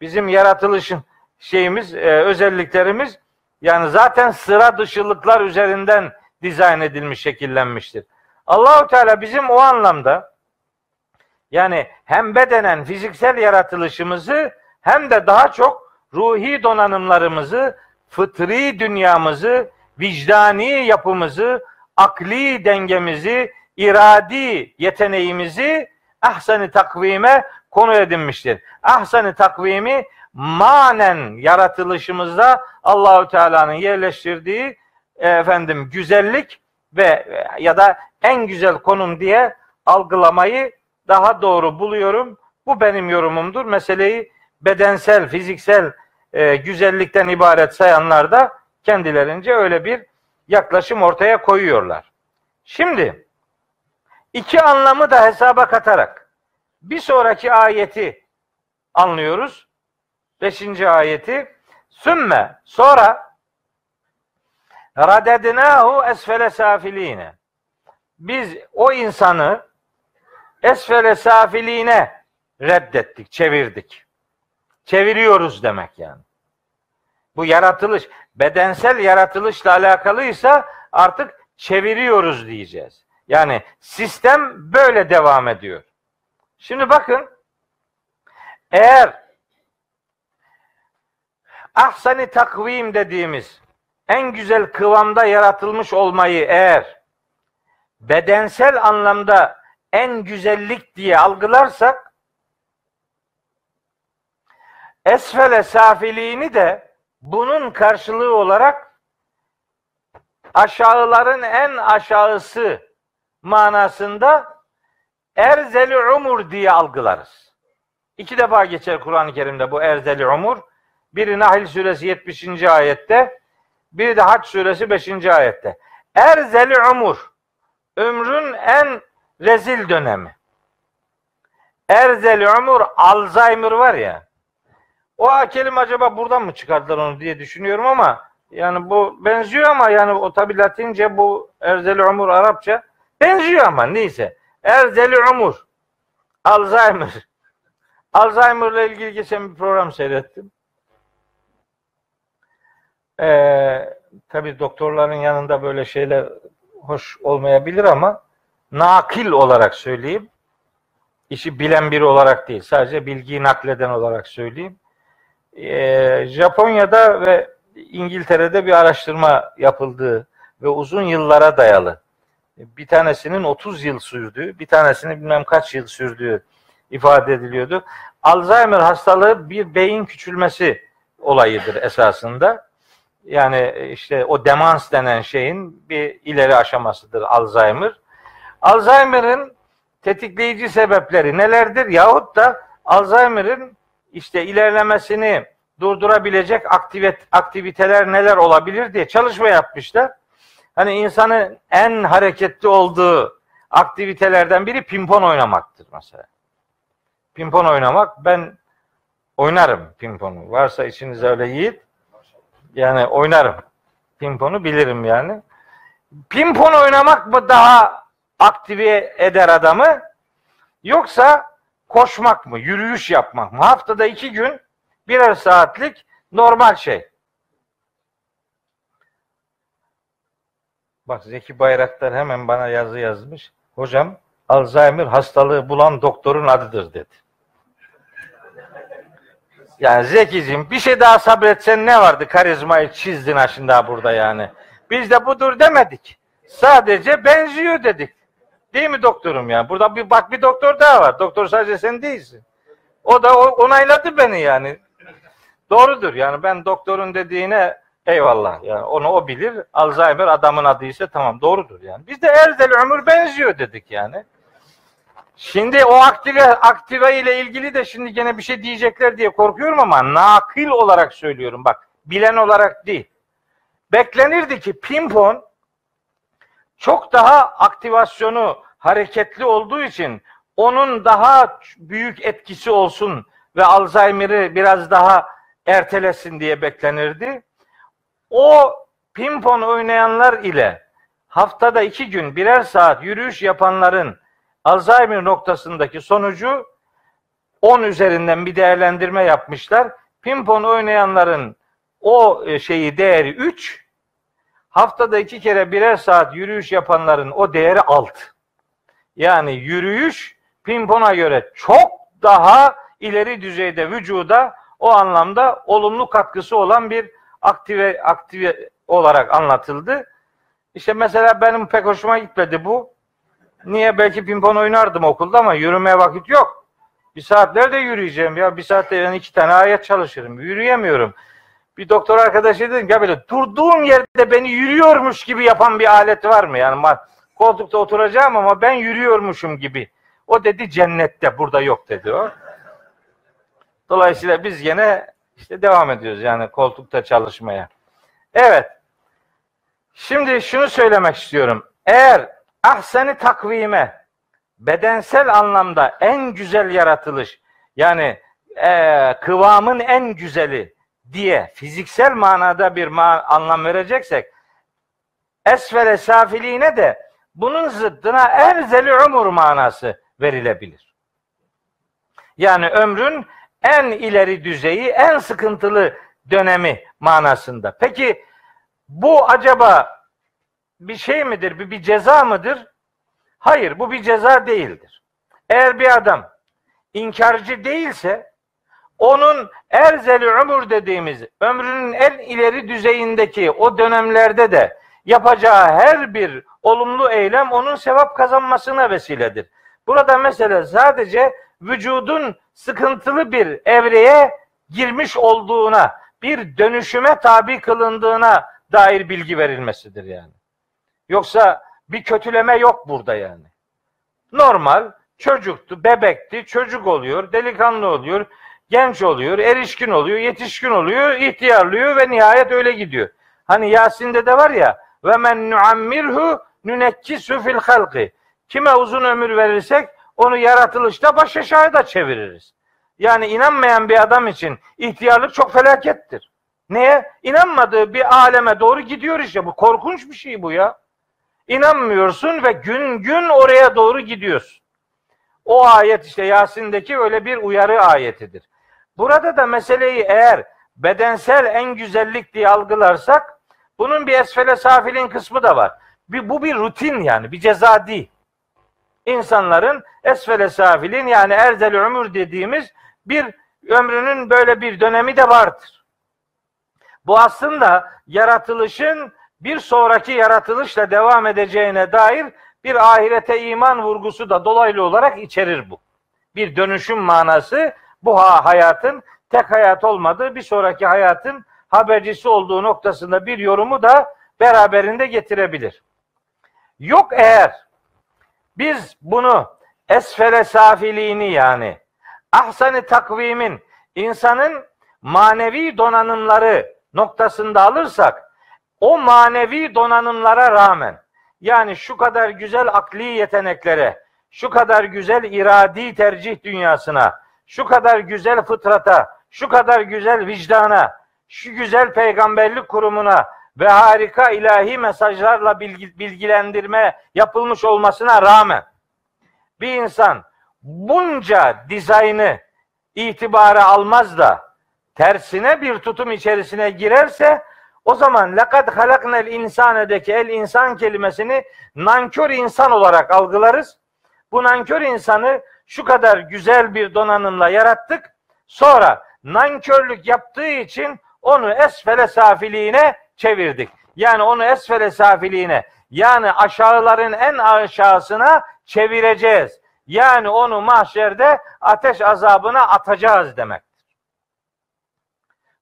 Bizim yaratılışın şeyimiz, e, özelliklerimiz yani zaten sıra dışılıklar üzerinden dizayn edilmiş, şekillenmiştir. Allahu Teala bizim o anlamda yani hem bedenen fiziksel yaratılışımızı hem de daha çok ruhi donanımlarımızı, fıtri dünyamızı, vicdani yapımızı, akli dengemizi, iradi yeteneğimizi ahsani takvime konu edinmiştir. Ahsani takvimi manen yaratılışımızda Allahü Teala'nın yerleştirdiği efendim güzellik ve ya da en güzel konum diye algılamayı daha doğru buluyorum. Bu benim yorumumdur. Meseleyi bedensel, fiziksel e, güzellikten ibaret sayanlar da kendilerince öyle bir yaklaşım ortaya koyuyorlar. Şimdi iki anlamı da hesaba katarak bir sonraki ayeti anlıyoruz. Beşinci ayeti. Sümme sonra radednahu esfele safiline. Biz o insanı esfele safiline reddettik, çevirdik. Çeviriyoruz demek yani. Bu yaratılış, bedensel yaratılışla alakalıysa artık çeviriyoruz diyeceğiz. Yani sistem böyle devam ediyor. Şimdi bakın eğer ahsani takvim dediğimiz en güzel kıvamda yaratılmış olmayı eğer bedensel anlamda en güzellik diye algılarsak esfele safiliğini de bunun karşılığı olarak aşağıların en aşağısı manasında erzeli umur diye algılarız. İki defa geçer Kur'an-ı Kerim'de bu erzeli umur. Biri Nahl suresi 70. ayette, biri de Hac suresi 5. ayette. Erzeli umur, ömrün en rezil dönemi. Erzeli umur, Alzheimer var ya, o kelime acaba buradan mı çıkardılar onu diye düşünüyorum ama yani bu benziyor ama yani o tabi Latince bu erzeli umur Arapça benziyor ama neyse. Erzeli umur. Alzheimer. [LAUGHS] Alzheimer ile ilgili geçen bir program seyrettim. Ee, tabi doktorların yanında böyle şeyler hoş olmayabilir ama nakil olarak söyleyeyim. İşi bilen biri olarak değil. Sadece bilgiyi nakleden olarak söyleyeyim. Ee, Japonya'da ve İngiltere'de bir araştırma yapıldığı ve uzun yıllara dayalı. Bir tanesinin 30 yıl sürdüğü, bir tanesinin bilmem kaç yıl sürdüğü ifade ediliyordu. Alzheimer hastalığı bir beyin küçülmesi olayıdır esasında. Yani işte o demans denen şeyin bir ileri aşamasıdır Alzheimer. Alzheimer'ın tetikleyici sebepleri nelerdir? Yahut da Alzheimer'ın işte ilerlemesini durdurabilecek aktivit aktiviteler neler olabilir diye çalışma yapmışlar. Hani insanın en hareketli olduğu aktivitelerden biri pimpon oynamaktır mesela. Pimpon oynamak ben oynarım pimponu. Varsa içinizde öyle yiğit yani oynarım. Pimponu bilirim yani. Pimpon oynamak mı daha aktive eder adamı yoksa koşmak mı, yürüyüş yapmak mı? Haftada iki gün birer saatlik normal şey. Bak Zeki Bayraktar hemen bana yazı yazmış. Hocam Alzheimer hastalığı bulan doktorun adıdır dedi. Yani Zeki'cim bir şey daha sabretsen ne vardı? Karizmayı çizdin ha şimdi burada yani. Biz de budur demedik. Sadece benziyor dedik. Değil mi doktorum ya? Burada bir bak bir doktor daha var. Doktor sadece sen değilsin. O da onayladı beni yani. Doğrudur yani ben doktorun dediğine eyvallah yani onu o bilir. Alzheimer adamın adı ise tamam doğrudur yani. Biz de Erzel ömür benziyor dedik yani. Şimdi o aktive, aktive ile ilgili de şimdi gene bir şey diyecekler diye korkuyorum ama nakil olarak söylüyorum bak. Bilen olarak değil. Beklenirdi ki pimpon çok daha aktivasyonu hareketli olduğu için onun daha büyük etkisi olsun ve Alzheimer'ı biraz daha ertelesin diye beklenirdi. O pimpon oynayanlar ile haftada iki gün birer saat yürüyüş yapanların Alzheimer noktasındaki sonucu 10 üzerinden bir değerlendirme yapmışlar. Pimpon oynayanların o e, şeyi değeri 3, haftada iki kere birer saat yürüyüş yapanların o değeri 6. Yani yürüyüş pimpona göre çok daha ileri düzeyde vücuda o anlamda olumlu katkısı olan bir aktive aktive olarak anlatıldı. İşte mesela benim pek hoşuma gitmedi bu. Niye? Belki pimpon oynardım okulda ama yürümeye vakit yok. Bir saatlerde yürüyeceğim ya. Bir saatte ben iki tane ayet çalışırım. Yürüyemiyorum. Bir doktor arkadaşı dedim ya böyle durduğum yerde beni yürüyormuş gibi yapan bir alet var mı? Yani koltukta oturacağım ama ben yürüyormuşum gibi. O dedi cennette burada yok dedi o. Dolayısıyla biz yine işte devam ediyoruz yani koltukta çalışmaya. Evet. Şimdi şunu söylemek istiyorum. Eğer ahseni takvime bedensel anlamda en güzel yaratılış yani e, kıvamın en güzeli diye fiziksel manada bir ma- anlam vereceksek esfele safiliğine de bunun zıddına erzeli umur manası verilebilir. Yani ömrün en ileri düzeyi, en sıkıntılı dönemi manasında. Peki bu acaba bir şey midir, bir, bir ceza mıdır? Hayır, bu bir ceza değildir. Eğer bir adam inkarcı değilse onun erzeli ömür dediğimiz ömrünün en ileri düzeyindeki o dönemlerde de yapacağı her bir olumlu eylem onun sevap kazanmasına vesiledir. Burada mesele sadece vücudun sıkıntılı bir evreye girmiş olduğuna, bir dönüşüme tabi kılındığına dair bilgi verilmesidir yani. Yoksa bir kötüleme yok burada yani. Normal çocuktu, bebekti, çocuk oluyor, delikanlı oluyor, genç oluyor, erişkin oluyor, yetişkin oluyor, ihtiyarlıyor ve nihayet öyle gidiyor. Hani Yasin'de de var ya ve men nuammirhu nünekkisu fil halqi. Kime uzun ömür verirsek onu yaratılışta baş aşağıya da çeviririz. Yani inanmayan bir adam için ihtiyarlık çok felakettir. Neye? İnanmadığı bir aleme doğru gidiyor işte. Bu korkunç bir şey bu ya. İnanmıyorsun ve gün gün oraya doğru gidiyorsun. O ayet işte Yasin'deki öyle bir uyarı ayetidir. Burada da meseleyi eğer bedensel en güzellik diye algılarsak bunun bir esfele safilin kısmı da var. Bir, bu bir rutin yani bir ceza değil. İnsanların esfele safilin yani erzel ömür dediğimiz bir ömrünün böyle bir dönemi de vardır. Bu aslında yaratılışın bir sonraki yaratılışla devam edeceğine dair bir ahirete iman vurgusu da dolaylı olarak içerir bu. Bir dönüşüm manası bu hayatın tek hayat olmadığı bir sonraki hayatın habercisi olduğu noktasında bir yorumu da beraberinde getirebilir. Yok eğer biz bunu esfele safiliğini yani ahsani takvimin insanın manevi donanımları noktasında alırsak o manevi donanımlara rağmen yani şu kadar güzel akli yeteneklere, şu kadar güzel iradi tercih dünyasına, şu kadar güzel fıtrata, şu kadar güzel vicdana, şu güzel peygamberlik kurumuna ve harika ilahi mesajlarla bilgi, bilgilendirme yapılmış olmasına rağmen bir insan bunca dizaynı itibara almaz da tersine bir tutum içerisine girerse o zaman lekad halaknel insanedeki el insan kelimesini nankör insan olarak algılarız. Bu nankör insanı şu kadar güzel bir donanımla yarattık. Sonra nankörlük yaptığı için onu esfele safiliğine çevirdik. Yani onu esfele safiliğine yani aşağıların en aşağısına çevireceğiz. Yani onu mahşerde ateş azabına atacağız demek.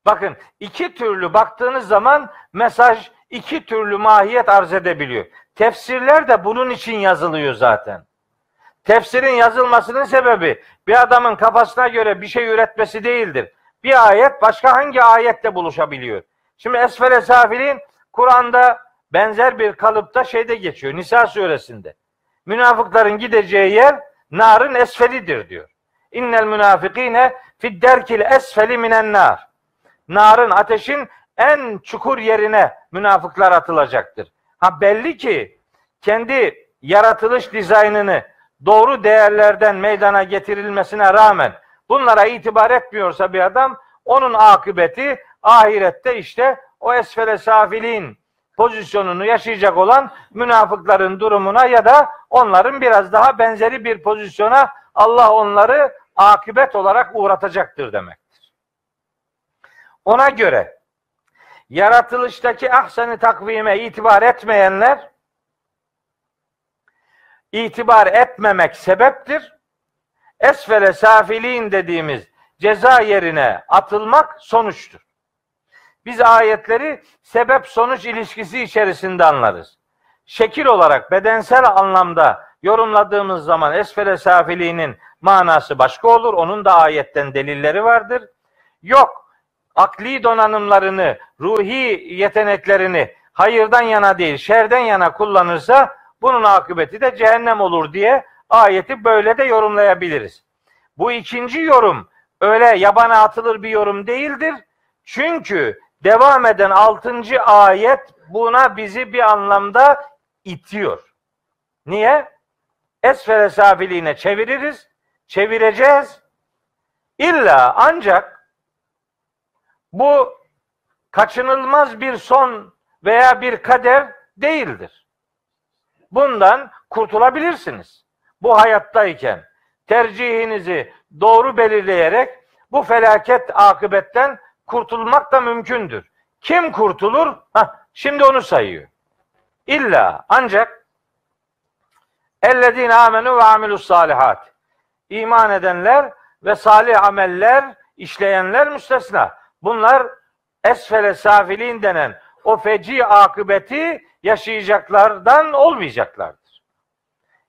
Bakın iki türlü baktığınız zaman mesaj iki türlü mahiyet arz edebiliyor. Tefsirler de bunun için yazılıyor zaten. Tefsirin yazılmasının sebebi bir adamın kafasına göre bir şey üretmesi değildir. Bir ayet başka hangi ayette buluşabiliyor? Şimdi esfere safilin Kur'an'da benzer bir kalıpta şeyde geçiyor. Nisa suresinde. Münafıkların gideceği yer narın esfelidir diyor. İnnel münafikine fid derkil esfeli minen nar. Narın ateşin en çukur yerine münafıklar atılacaktır. Ha belli ki kendi yaratılış dizaynını doğru değerlerden meydana getirilmesine rağmen bunlara itibar etmiyorsa bir adam onun akıbeti ahirette işte o esfele safilin pozisyonunu yaşayacak olan münafıkların durumuna ya da onların biraz daha benzeri bir pozisyona Allah onları akıbet olarak uğratacaktır demektir. Ona göre yaratılıştaki ahseni takvime itibar etmeyenler itibar etmemek sebeptir. Esfele safiliğin dediğimiz ceza yerine atılmak sonuçtur. Biz ayetleri sebep sonuç ilişkisi içerisinde anlarız. Şekil olarak bedensel anlamda yorumladığımız zaman esfele safiliğinin manası başka olur. Onun da ayetten delilleri vardır. Yok. Akli donanımlarını, ruhi yeteneklerini hayırdan yana değil, şerden yana kullanırsa bunun akıbeti de cehennem olur diye ayeti böyle de yorumlayabiliriz. Bu ikinci yorum öyle yabana atılır bir yorum değildir. Çünkü devam eden altıncı ayet buna bizi bir anlamda itiyor. Niye? Esfere safiliğine çeviririz, çevireceğiz. İlla ancak bu kaçınılmaz bir son veya bir kader değildir. Bundan kurtulabilirsiniz. Bu hayattayken tercihinizi doğru belirleyerek bu felaket akıbetten kurtulmak da mümkündür. Kim kurtulur? Hah, şimdi onu sayıyor. İlla ancak ellezine amenu ve amilus salihat. İman edenler ve salih ameller işleyenler müstesna. Bunlar esfele safilin denen o feci akıbeti yaşayacaklardan olmayacaklardır.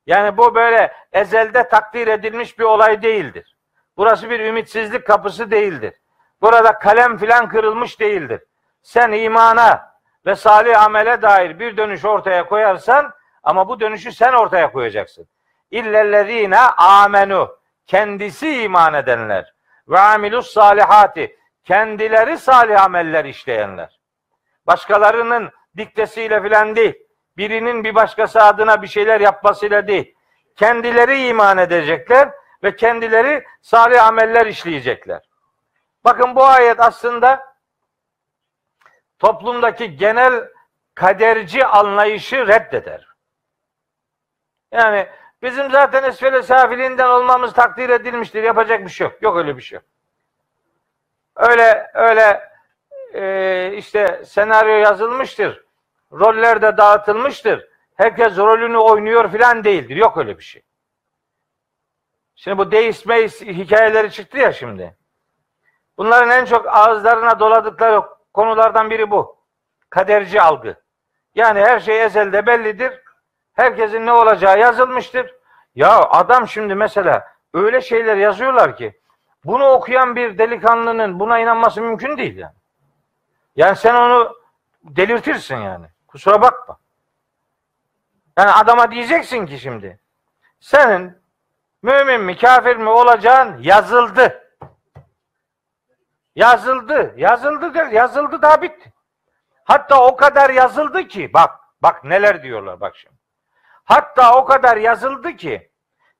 Yani bu böyle ezelde takdir edilmiş bir olay değildir. Burası bir ümitsizlik kapısı değildir. Burada kalem filan kırılmış değildir. Sen imana ve salih amele dair bir dönüş ortaya koyarsan ama bu dönüşü sen ortaya koyacaksın. İllellezine amenu kendisi iman edenler ve amilus salihati kendileri salih ameller işleyenler. Başkalarının diktesiyle filan değil. Birinin bir başkası adına bir şeyler yapmasıyla değil. Kendileri iman edecekler ve kendileri salih ameller işleyecekler. Bakın bu ayet aslında toplumdaki genel kaderci anlayışı reddeder. Yani bizim zaten esfele safiliğinden olmamız takdir edilmiştir. Yapacak bir şey yok. Yok öyle bir şey. Öyle öyle e, işte senaryo yazılmıştır. Roller de dağıtılmıştır. Herkes rolünü oynuyor filan değildir. Yok öyle bir şey. Şimdi bu deist meist hikayeleri çıktı ya şimdi. Bunların en çok ağızlarına doladıkları konulardan biri bu. Kaderci algı. Yani her şey ezelde bellidir. Herkesin ne olacağı yazılmıştır. Ya adam şimdi mesela öyle şeyler yazıyorlar ki bunu okuyan bir delikanlının buna inanması mümkün değil yani. Yani sen onu delirtirsin yani. Kusura bakma. Yani adama diyeceksin ki şimdi senin mümin mi kafir mi olacağın yazıldı. Yazıldı. Yazıldı der. Yazıldı daha bitti. Hatta o kadar yazıldı ki bak bak neler diyorlar bak şimdi. Hatta o kadar yazıldı ki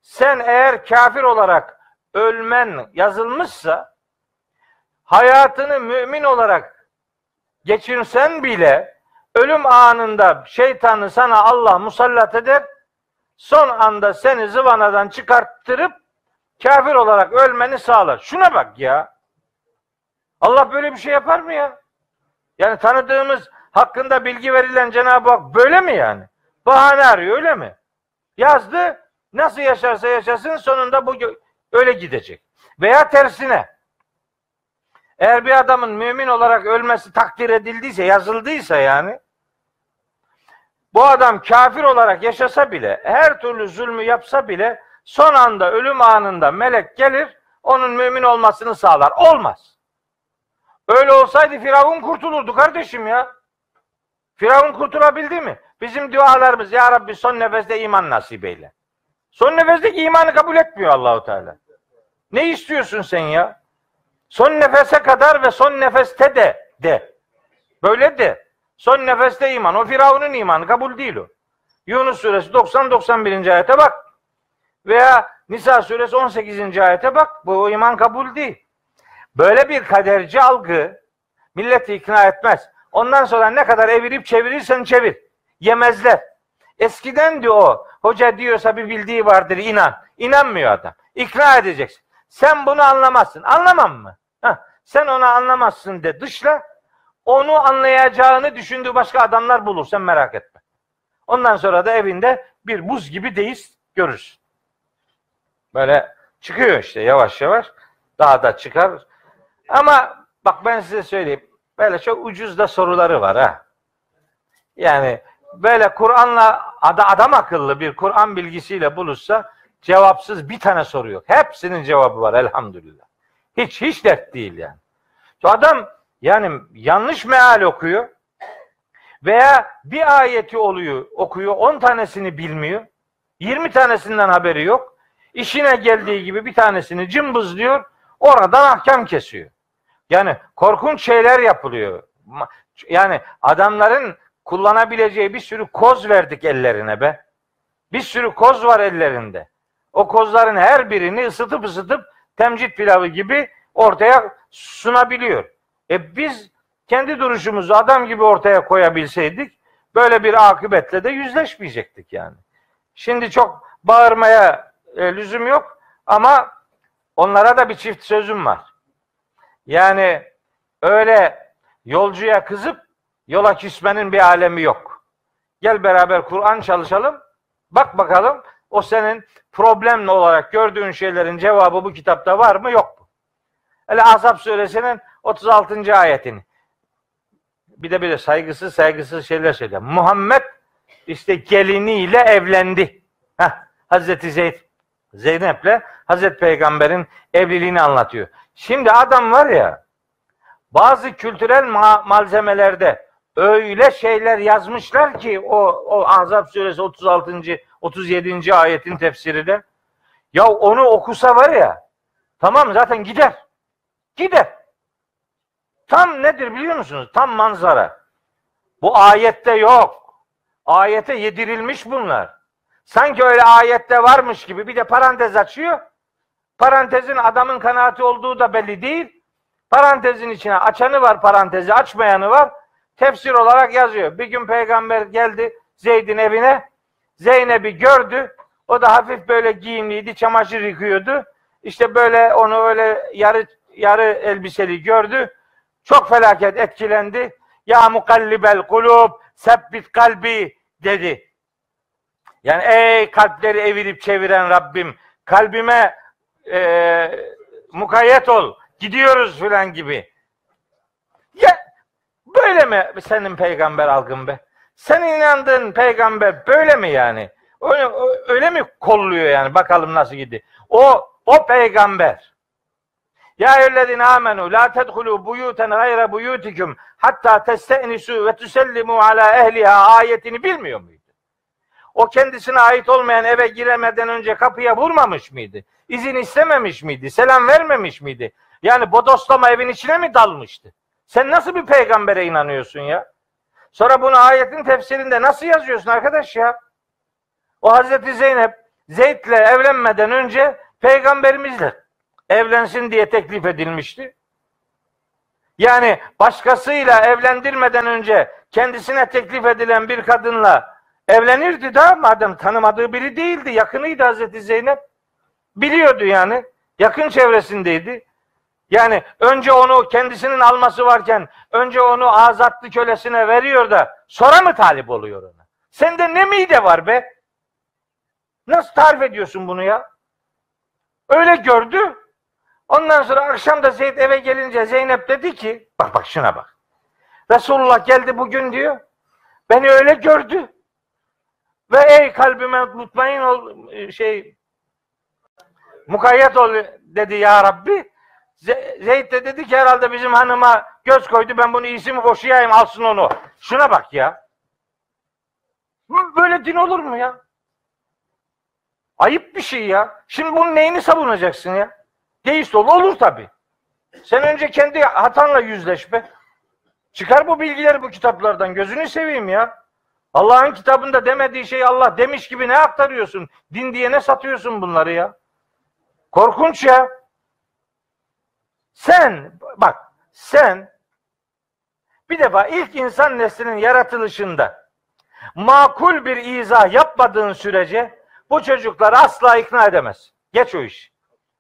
sen eğer kafir olarak ölmen yazılmışsa hayatını mümin olarak geçirsen bile ölüm anında şeytanı sana Allah musallat eder. Son anda seni zıvanadan çıkarttırıp kafir olarak ölmeni sağlar. Şuna bak ya. Allah böyle bir şey yapar mı ya? Yani tanıdığımız hakkında bilgi verilen Cenab-ı Hak böyle mi yani? Bahane arıyor öyle mi? Yazdı. Nasıl yaşarsa yaşasın sonunda bu öyle gidecek. Veya tersine. Eğer bir adamın mümin olarak ölmesi takdir edildiyse, yazıldıysa yani bu adam kafir olarak yaşasa bile, her türlü zulmü yapsa bile son anda ölüm anında melek gelir, onun mümin olmasını sağlar. Olmaz. Öyle olsaydı Firavun kurtulurdu kardeşim ya. Firavun kurtulabildi mi? Bizim dualarımız ya Rabbi son nefeste iman nasip eyle. Son nefesteki imanı kabul etmiyor Allahu Teala. Ne istiyorsun sen ya? Son nefese kadar ve son nefeste de de. Böyle de. Son nefeste iman. O Firavun'un imanı kabul değil o. Yunus suresi 90-91. ayete bak. Veya Nisa suresi 18. ayete bak. Bu iman kabul değil. Böyle bir kaderci algı milleti ikna etmez. Ondan sonra ne kadar evirip çevirirsen çevir. Yemezler. Eskiden diyor o. Hoca diyorsa bir bildiği vardır inan. İnanmıyor adam. İkna edeceksin. Sen bunu anlamazsın. Anlamam mı? Heh, sen onu anlamazsın de dışla. Onu anlayacağını düşündüğü başka adamlar bulursan merak etme. Ondan sonra da evinde bir buz gibi deist görürsün. Böyle çıkıyor işte yavaş yavaş. Daha da çıkar. Ama bak ben size söyleyeyim. Böyle çok ucuz da soruları var ha. Yani böyle Kur'an'la adam akıllı bir Kur'an bilgisiyle buluşsa cevapsız bir tane soru yok. Hepsinin cevabı var elhamdülillah. Hiç hiç dert değil yani. Şu adam yani yanlış meal okuyor veya bir ayeti oluyor, okuyor, 10 tanesini bilmiyor. 20 tanesinden haberi yok. İşine geldiği gibi bir tanesini cımbızlıyor, oradan ahkam kesiyor. Yani korkunç şeyler yapılıyor. Yani adamların kullanabileceği bir sürü koz verdik ellerine be. Bir sürü koz var ellerinde. O kozların her birini ısıtıp ısıtıp temcit pilavı gibi ortaya sunabiliyor. E biz kendi duruşumuzu adam gibi ortaya koyabilseydik böyle bir akıbetle de yüzleşmeyecektik yani. Şimdi çok bağırmaya e, lüzum yok ama onlara da bir çift sözüm var. Yani öyle yolcuya kızıp yola küsmenin bir alemi yok. Gel beraber Kur'an çalışalım. Bak bakalım o senin problemli olarak gördüğün şeylerin cevabı bu kitapta var mı yok mu? Hele Azap suresinin 36. ayetini. Bir de böyle saygısız saygısız şeyler söylüyor. Muhammed işte geliniyle evlendi. Heh, Hazreti Zeyd Zeynep'le Hazreti Peygamber'in evliliğini anlatıyor. Şimdi adam var ya bazı kültürel ma- malzemelerde öyle şeyler yazmışlar ki o, o Azap suresi 36. 37. ayetin tefsirinde. Ya onu okusa var ya tamam zaten gider. Gider. Tam nedir biliyor musunuz? Tam manzara. Bu ayette yok. Ayete yedirilmiş bunlar. Sanki öyle ayette varmış gibi bir de parantez açıyor. Parantezin adamın kanaati olduğu da belli değil. Parantezin içine açanı var parantezi, açmayanı var. Tefsir olarak yazıyor. Bir gün peygamber geldi Zeyd'in evine. Zeynep'i gördü. O da hafif böyle giyimliydi, çamaşır yıkıyordu. İşte böyle onu öyle yarı yarı elbiseli gördü. Çok felaket etkilendi. Ya mukallibel kulub sebbit kalbi dedi. Yani ey kalpleri evirip çeviren Rabbim kalbime e, mukayyet ol. Gidiyoruz filan gibi. Ya böyle mi senin peygamber algın be? Sen inandığın peygamber böyle mi yani? Öyle, öyle mi kolluyor yani? Bakalım nasıl gidiyor. O o peygamber. Ya eyyühellezine amenu la tedhulu buyuten gayre buyutikum hatta testenisu ve tusellimu ala ehliha ayetini bilmiyor muydu? O kendisine ait olmayan eve giremeden önce kapıya vurmamış mıydı? İzin istememiş miydi? Selam vermemiş miydi? Yani bodoslama evin içine mi dalmıştı? Sen nasıl bir peygambere inanıyorsun ya? Sonra bunu ayetin tefsirinde nasıl yazıyorsun arkadaş ya? O Hazreti Zeynep Zeyd'le evlenmeden önce peygamberimizle evlensin diye teklif edilmişti. Yani başkasıyla evlendirmeden önce kendisine teklif edilen bir kadınla evlenirdi da madem tanımadığı biri değildi, yakınıydı Hazreti Zeynep. Biliyordu yani. Yakın çevresindeydi. Yani önce onu kendisinin alması varken önce onu azatlı kölesine veriyor da sonra mı talip oluyor ona? Sende ne mide var be? Nasıl tarif ediyorsun bunu ya? Öyle gördü. Ondan sonra akşam da Zeyd eve gelince Zeynep dedi ki bak bak şuna bak. Resulullah geldi bugün diyor. Beni öyle gördü. Ve ey kalbime mutmain ol şey mukayyet ol dedi ya Rabbi. Zeyd de dedi ki herhalde bizim hanıma göz koydu ben bunu iyisi mi boşayayım alsın onu. Şuna bak ya. Böyle din olur mu ya? Ayıp bir şey ya. Şimdi bunun neyini savunacaksın ya? Deist ol. Olur tabi. Sen önce kendi hatanla yüzleş be. Çıkar bu bilgileri bu kitaplardan. Gözünü seveyim ya. Allah'ın kitabında demediği şey Allah demiş gibi ne aktarıyorsun? Din diye ne satıyorsun bunları ya? Korkunç ya. Sen bak sen bir defa ilk insan neslinin yaratılışında makul bir izah yapmadığın sürece bu çocukları asla ikna edemez. Geç o iş.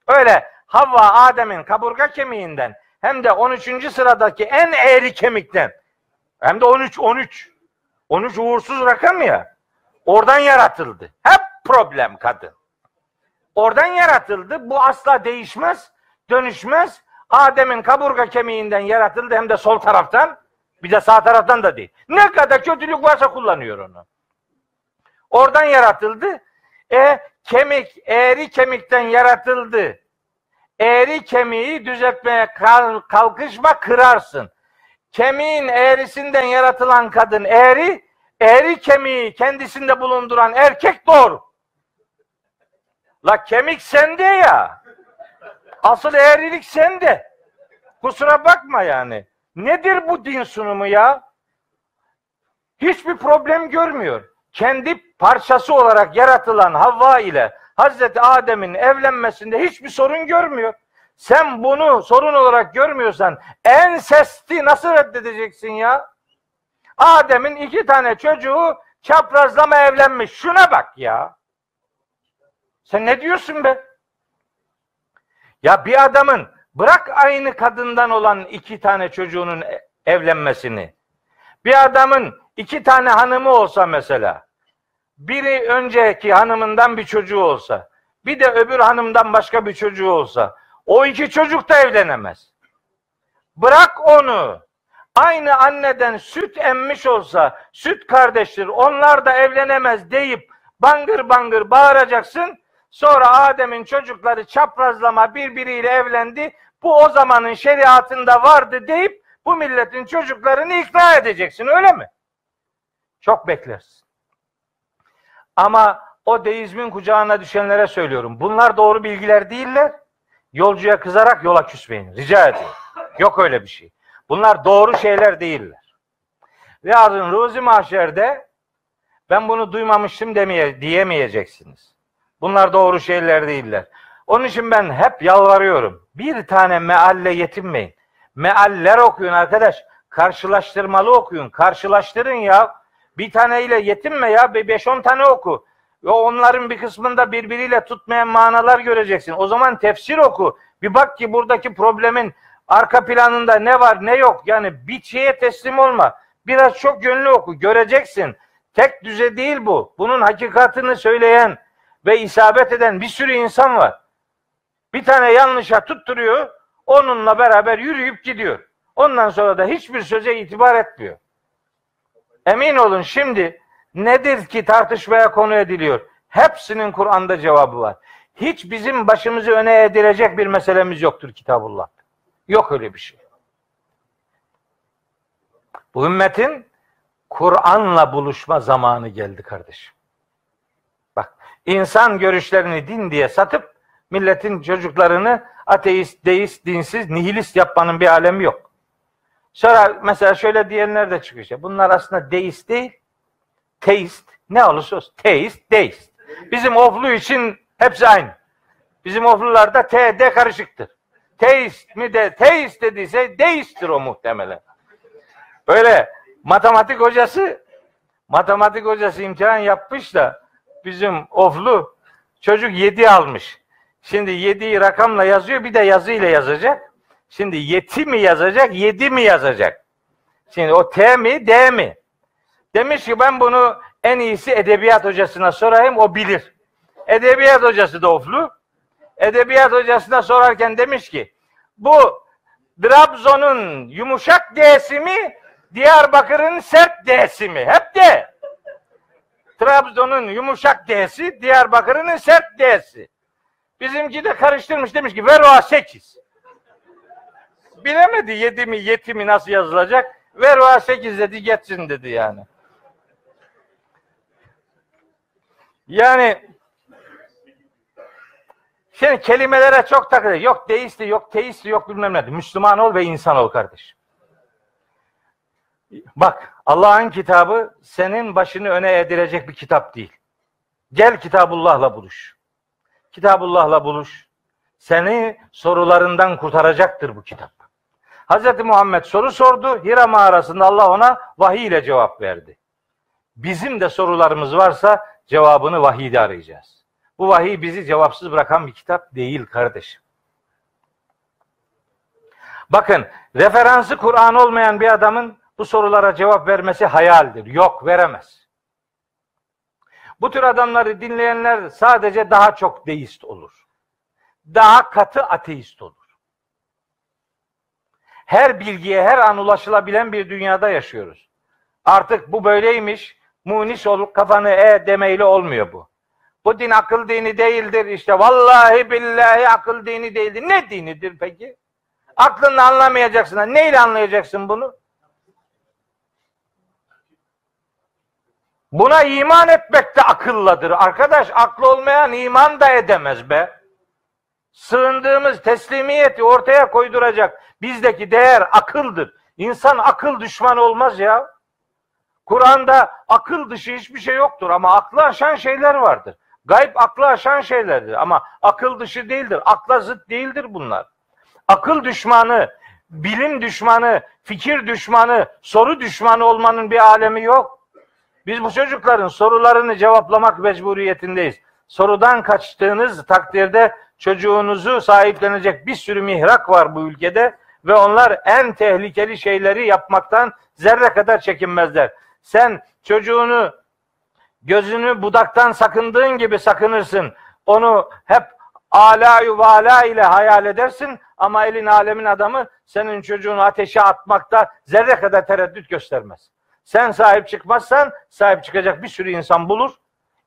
Öyle Havva Adem'in kaburga kemiğinden hem de 13. sıradaki en eğri kemikten hem de 13 13 13 uğursuz rakam ya. Oradan yaratıldı. Hep problem kadın. Oradan yaratıldı. Bu asla değişmez, dönüşmez. Adem'in kaburga kemiğinden yaratıldı hem de sol taraftan. Bir de sağ taraftan da değil. Ne kadar kötülük varsa kullanıyor onu. Oradan yaratıldı. E kemik, eğri kemikten yaratıldı. Eğri kemiği düzeltmeye kalkışma kırarsın. Kemiğin eğrisinden yaratılan kadın eğri, eğri kemiği kendisinde bulunduran erkek doğru. La kemik sende ya. Asıl eğrilik sende. Kusura bakma yani. Nedir bu din sunumu ya? Hiçbir problem görmüyor. Kendi parçası olarak yaratılan Havva ile Hazreti Adem'in evlenmesinde hiçbir sorun görmüyor. Sen bunu sorun olarak görmüyorsan en sesti nasıl reddedeceksin ya? Adem'in iki tane çocuğu çaprazlama evlenmiş. Şuna bak ya. Sen ne diyorsun be? Ya bir adamın bırak aynı kadından olan iki tane çocuğunun e, evlenmesini. Bir adamın iki tane hanımı olsa mesela. Biri önceki hanımından bir çocuğu olsa. Bir de öbür hanımdan başka bir çocuğu olsa. O iki çocuk da evlenemez. Bırak onu. Aynı anneden süt emmiş olsa, süt kardeştir, onlar da evlenemez deyip bangır bangır bağıracaksın. Sonra Adem'in çocukları çaprazlama birbiriyle evlendi. Bu o zamanın şeriatında vardı deyip bu milletin çocuklarını ikna edeceksin öyle mi? Çok beklersin. Ama o deizmin kucağına düşenlere söylüyorum. Bunlar doğru bilgiler değiller. Yolcuya kızarak yola küsmeyin. Rica ediyorum. Yok öyle bir şey. Bunlar doğru şeyler değiller. Yarın Ruzi Mahşer'de ben bunu duymamıştım demeye, diyemeyeceksiniz. Bunlar doğru şeyler değiller. Onun için ben hep yalvarıyorum. Bir tane mealle yetinmeyin. Mealler okuyun arkadaş. Karşılaştırmalı okuyun. Karşılaştırın ya. Bir taneyle yetinme ya. Bir beş on tane oku. Ve onların bir kısmında birbiriyle tutmayan manalar göreceksin. O zaman tefsir oku. Bir bak ki buradaki problemin arka planında ne var ne yok. Yani bir şeye teslim olma. Biraz çok gönlü oku. Göreceksin. Tek düze değil bu. Bunun hakikatini söyleyen ve isabet eden bir sürü insan var. Bir tane yanlışa tutturuyor. Onunla beraber yürüyüp gidiyor. Ondan sonra da hiçbir söze itibar etmiyor. Emin olun şimdi nedir ki tartışmaya konu ediliyor? Hepsinin Kur'an'da cevabı var. Hiç bizim başımızı öne edilecek bir meselemiz yoktur Kitabullah. Yok öyle bir şey. Bu ümmetin Kur'an'la buluşma zamanı geldi kardeşim. Bak insan görüşlerini din diye satıp milletin çocuklarını ateist, deist, dinsiz, nihilist yapmanın bir alemi yok. Sonra mesela şöyle diyenler de çıkıyor. Bunlar aslında deist değil, teist. Ne olursa olsun. Teist, deist. Bizim oflu için hepsi aynı. Bizim oflularda T, D karışıktır. Teist mi de, teist dediyse deisttir o muhtemelen. Böyle matematik hocası matematik hocası imtihan yapmış da bizim oflu çocuk yedi almış. Şimdi yediyi rakamla yazıyor bir de yazıyla yazacak. Şimdi yeti mi yazacak, yedi mi yazacak? Şimdi o T mi, D mi? Demiş ki ben bunu en iyisi edebiyat hocasına sorayım, o bilir. Edebiyat hocası da oflu. Edebiyat hocasına sorarken demiş ki bu Trabzon'un yumuşak D'si mi, Diyarbakır'ın sert D'si mi? Hep D. Trabzon'un yumuşak D'si, Diyarbakır'ın sert D'si. Bizimki de karıştırmış demiş ki ver o 8. Bilemedi yedi mi yeti mi nasıl yazılacak. Ver o 8 dedi geçsin dedi yani. Yani şimdi kelimelere çok takılıyor. Yok deisti, yok teisti, yok bilmem ne. Müslüman ol ve insan ol kardeş. Bak Allah'ın kitabı senin başını öne edilecek bir kitap değil. Gel Kitabullah'la buluş. Kitabullah'la buluş. Seni sorularından kurtaracaktır bu kitap. Hz. Muhammed soru sordu. Hira mağarasında Allah ona vahiy ile cevap verdi. Bizim de sorularımız varsa cevabını vahiyde arayacağız. Bu vahiy bizi cevapsız bırakan bir kitap değil kardeşim. Bakın referansı Kur'an olmayan bir adamın bu sorulara cevap vermesi hayaldir. Yok veremez. Bu tür adamları dinleyenler sadece daha çok deist olur. Daha katı ateist olur. Her bilgiye her an ulaşılabilen bir dünyada yaşıyoruz. Artık bu böyleymiş. Munis olup kafanı e demeyle olmuyor bu. Bu din akıl dini değildir. İşte vallahi billahi akıl dini değildir. Ne dinidir peki? Aklınla anlamayacaksın. Neyle anlayacaksın bunu? Buna iman etmek de akılladır. Arkadaş aklı olmayan iman da edemez be. Sığındığımız teslimiyeti ortaya koyduracak bizdeki değer akıldır. İnsan akıl düşmanı olmaz ya. Kur'an'da akıl dışı hiçbir şey yoktur ama aklı aşan şeyler vardır. Gayb aklı aşan şeylerdir ama akıl dışı değildir. Akla zıt değildir bunlar. Akıl düşmanı, bilim düşmanı, fikir düşmanı, soru düşmanı olmanın bir alemi yok. Biz bu çocukların sorularını cevaplamak mecburiyetindeyiz. Sorudan kaçtığınız takdirde çocuğunuzu sahiplenecek bir sürü mihrak var bu ülkede ve onlar en tehlikeli şeyleri yapmaktan zerre kadar çekinmezler. Sen çocuğunu gözünü budaktan sakındığın gibi sakınırsın. Onu hep alayü vala ile hayal edersin ama elin alemin adamı senin çocuğunu ateşe atmakta zerre kadar tereddüt göstermez. Sen sahip çıkmazsan sahip çıkacak bir sürü insan bulur.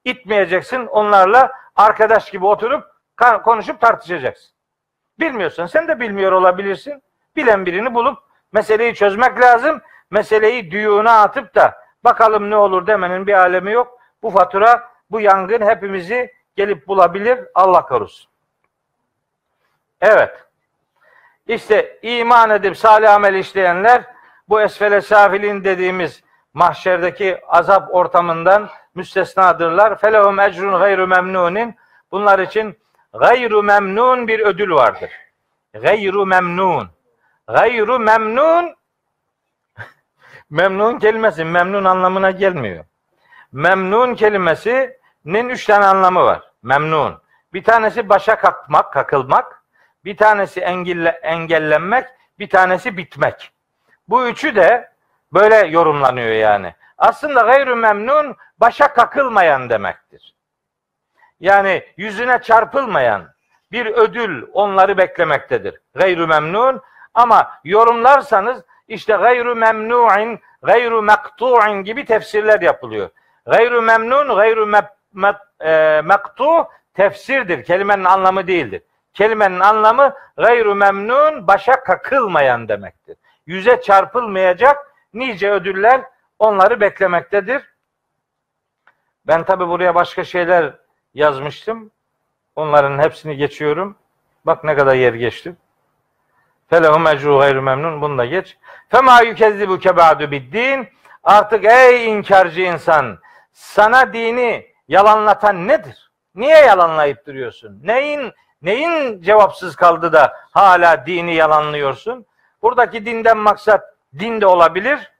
İtmeyeceksin onlarla arkadaş gibi oturup konuşup tartışacaksın. Bilmiyorsan sen de bilmiyor olabilirsin. Bilen birini bulup meseleyi çözmek lazım. Meseleyi düğüne atıp da bakalım ne olur demenin bir alemi yok. Bu fatura, bu yangın hepimizi gelip bulabilir. Allah korusun. Evet. İşte iman edip salih amel işleyenler bu esfele safilin dediğimiz mahşerdeki azap ortamından müstesnadırlar. Felehum ecrun gayru memnunin. Bunlar için gayru memnun bir ödül vardır. Gayru memnun. Gayru memnun [LAUGHS] memnun kelimesi memnun anlamına gelmiyor. Memnun kelimesinin üç tane anlamı var. Memnun. Bir tanesi başa kalkmak, kakılmak. Bir tanesi engelle, engellenmek. Bir tanesi bitmek. Bu üçü de böyle yorumlanıyor yani. Aslında gayrü memnun başa kakılmayan demektir. Yani yüzüne çarpılmayan bir ödül onları beklemektedir. Gayrü memnun ama yorumlarsanız işte gayru memnu'in, gayru mektu'in gibi tefsirler yapılıyor. Gayru memnun, gayru me, me, e, tefsirdir. Kelimenin anlamı değildir. Kelimenin anlamı gayru memnun, başa kakılmayan demektir. Yüze çarpılmayacak nice ödüller onları beklemektedir. Ben tabi buraya başka şeyler yazmıştım. Onların hepsini geçiyorum. Bak ne kadar yer geçtim. Felehum ecru gayru memnun. Bunu da geç. Fema yükezzibu kebadu biddin. Artık ey inkarcı insan sana dini yalanlatan nedir? Niye yalanlayıp duruyorsun? Neyin neyin cevapsız kaldı da hala dini yalanlıyorsun? Buradaki dinden maksat din de olabilir,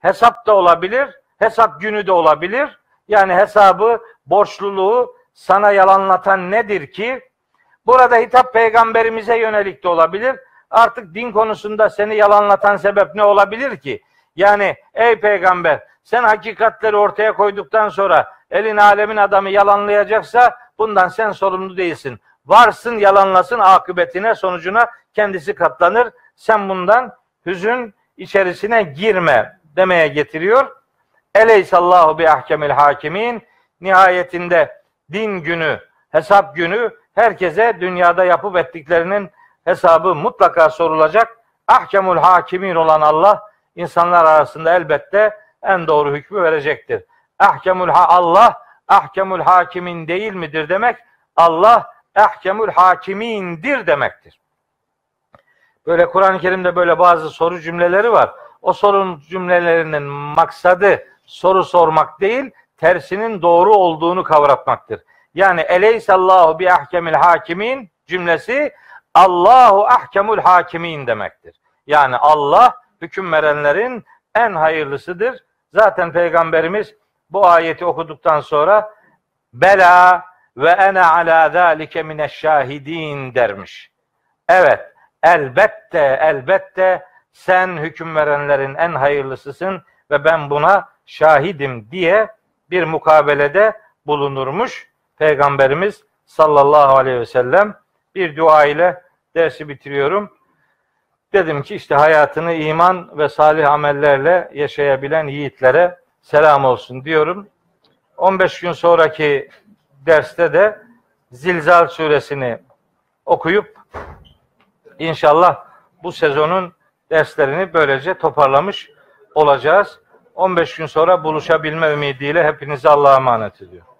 hesap da olabilir, hesap günü de olabilir. Yani hesabı, borçluluğu sana yalanlatan nedir ki? Burada hitap peygamberimize yönelik de olabilir. Artık din konusunda seni yalanlatan sebep ne olabilir ki? Yani ey peygamber sen hakikatleri ortaya koyduktan sonra elin alemin adamı yalanlayacaksa bundan sen sorumlu değilsin. Varsın yalanlasın akıbetine sonucuna kendisi katlanır. Sen bundan hüzün içerisine girme demeye getiriyor. Eleysallahu bi ahkemil hakimin. Nihayetinde din günü, hesap günü herkese dünyada yapıp ettiklerinin hesabı mutlaka sorulacak. Ahkemul hakimin olan Allah insanlar arasında elbette en doğru hükmü verecektir. Ahkemul ha Allah ahkemul hakimin değil midir demek Allah ahkemul hakimindir demektir. Böyle Kur'an-ı Kerim'de böyle bazı soru cümleleri var. O sorun cümlelerinin maksadı soru sormak değil, tersinin doğru olduğunu kavratmaktır. Yani eleysallahu bi ahkemil hakimin cümlesi Allahu ahkemul hakimin demektir. Yani Allah hüküm verenlerin en hayırlısıdır. Zaten Peygamberimiz bu ayeti okuduktan sonra bela ve ene ala zalike mineşşahidin dermiş. Evet, elbette elbette sen hüküm verenlerin en hayırlısısın ve ben buna şahidim diye bir mukabelede bulunurmuş. Peygamberimiz sallallahu aleyhi ve sellem bir dua ile dersi bitiriyorum. Dedim ki işte hayatını iman ve salih amellerle yaşayabilen yiğitlere selam olsun diyorum. 15 gün sonraki derste de Zilzal suresini okuyup inşallah bu sezonun derslerini böylece toparlamış olacağız. 15 gün sonra buluşabilme ümidiyle hepinizi Allah'a emanet ediyorum.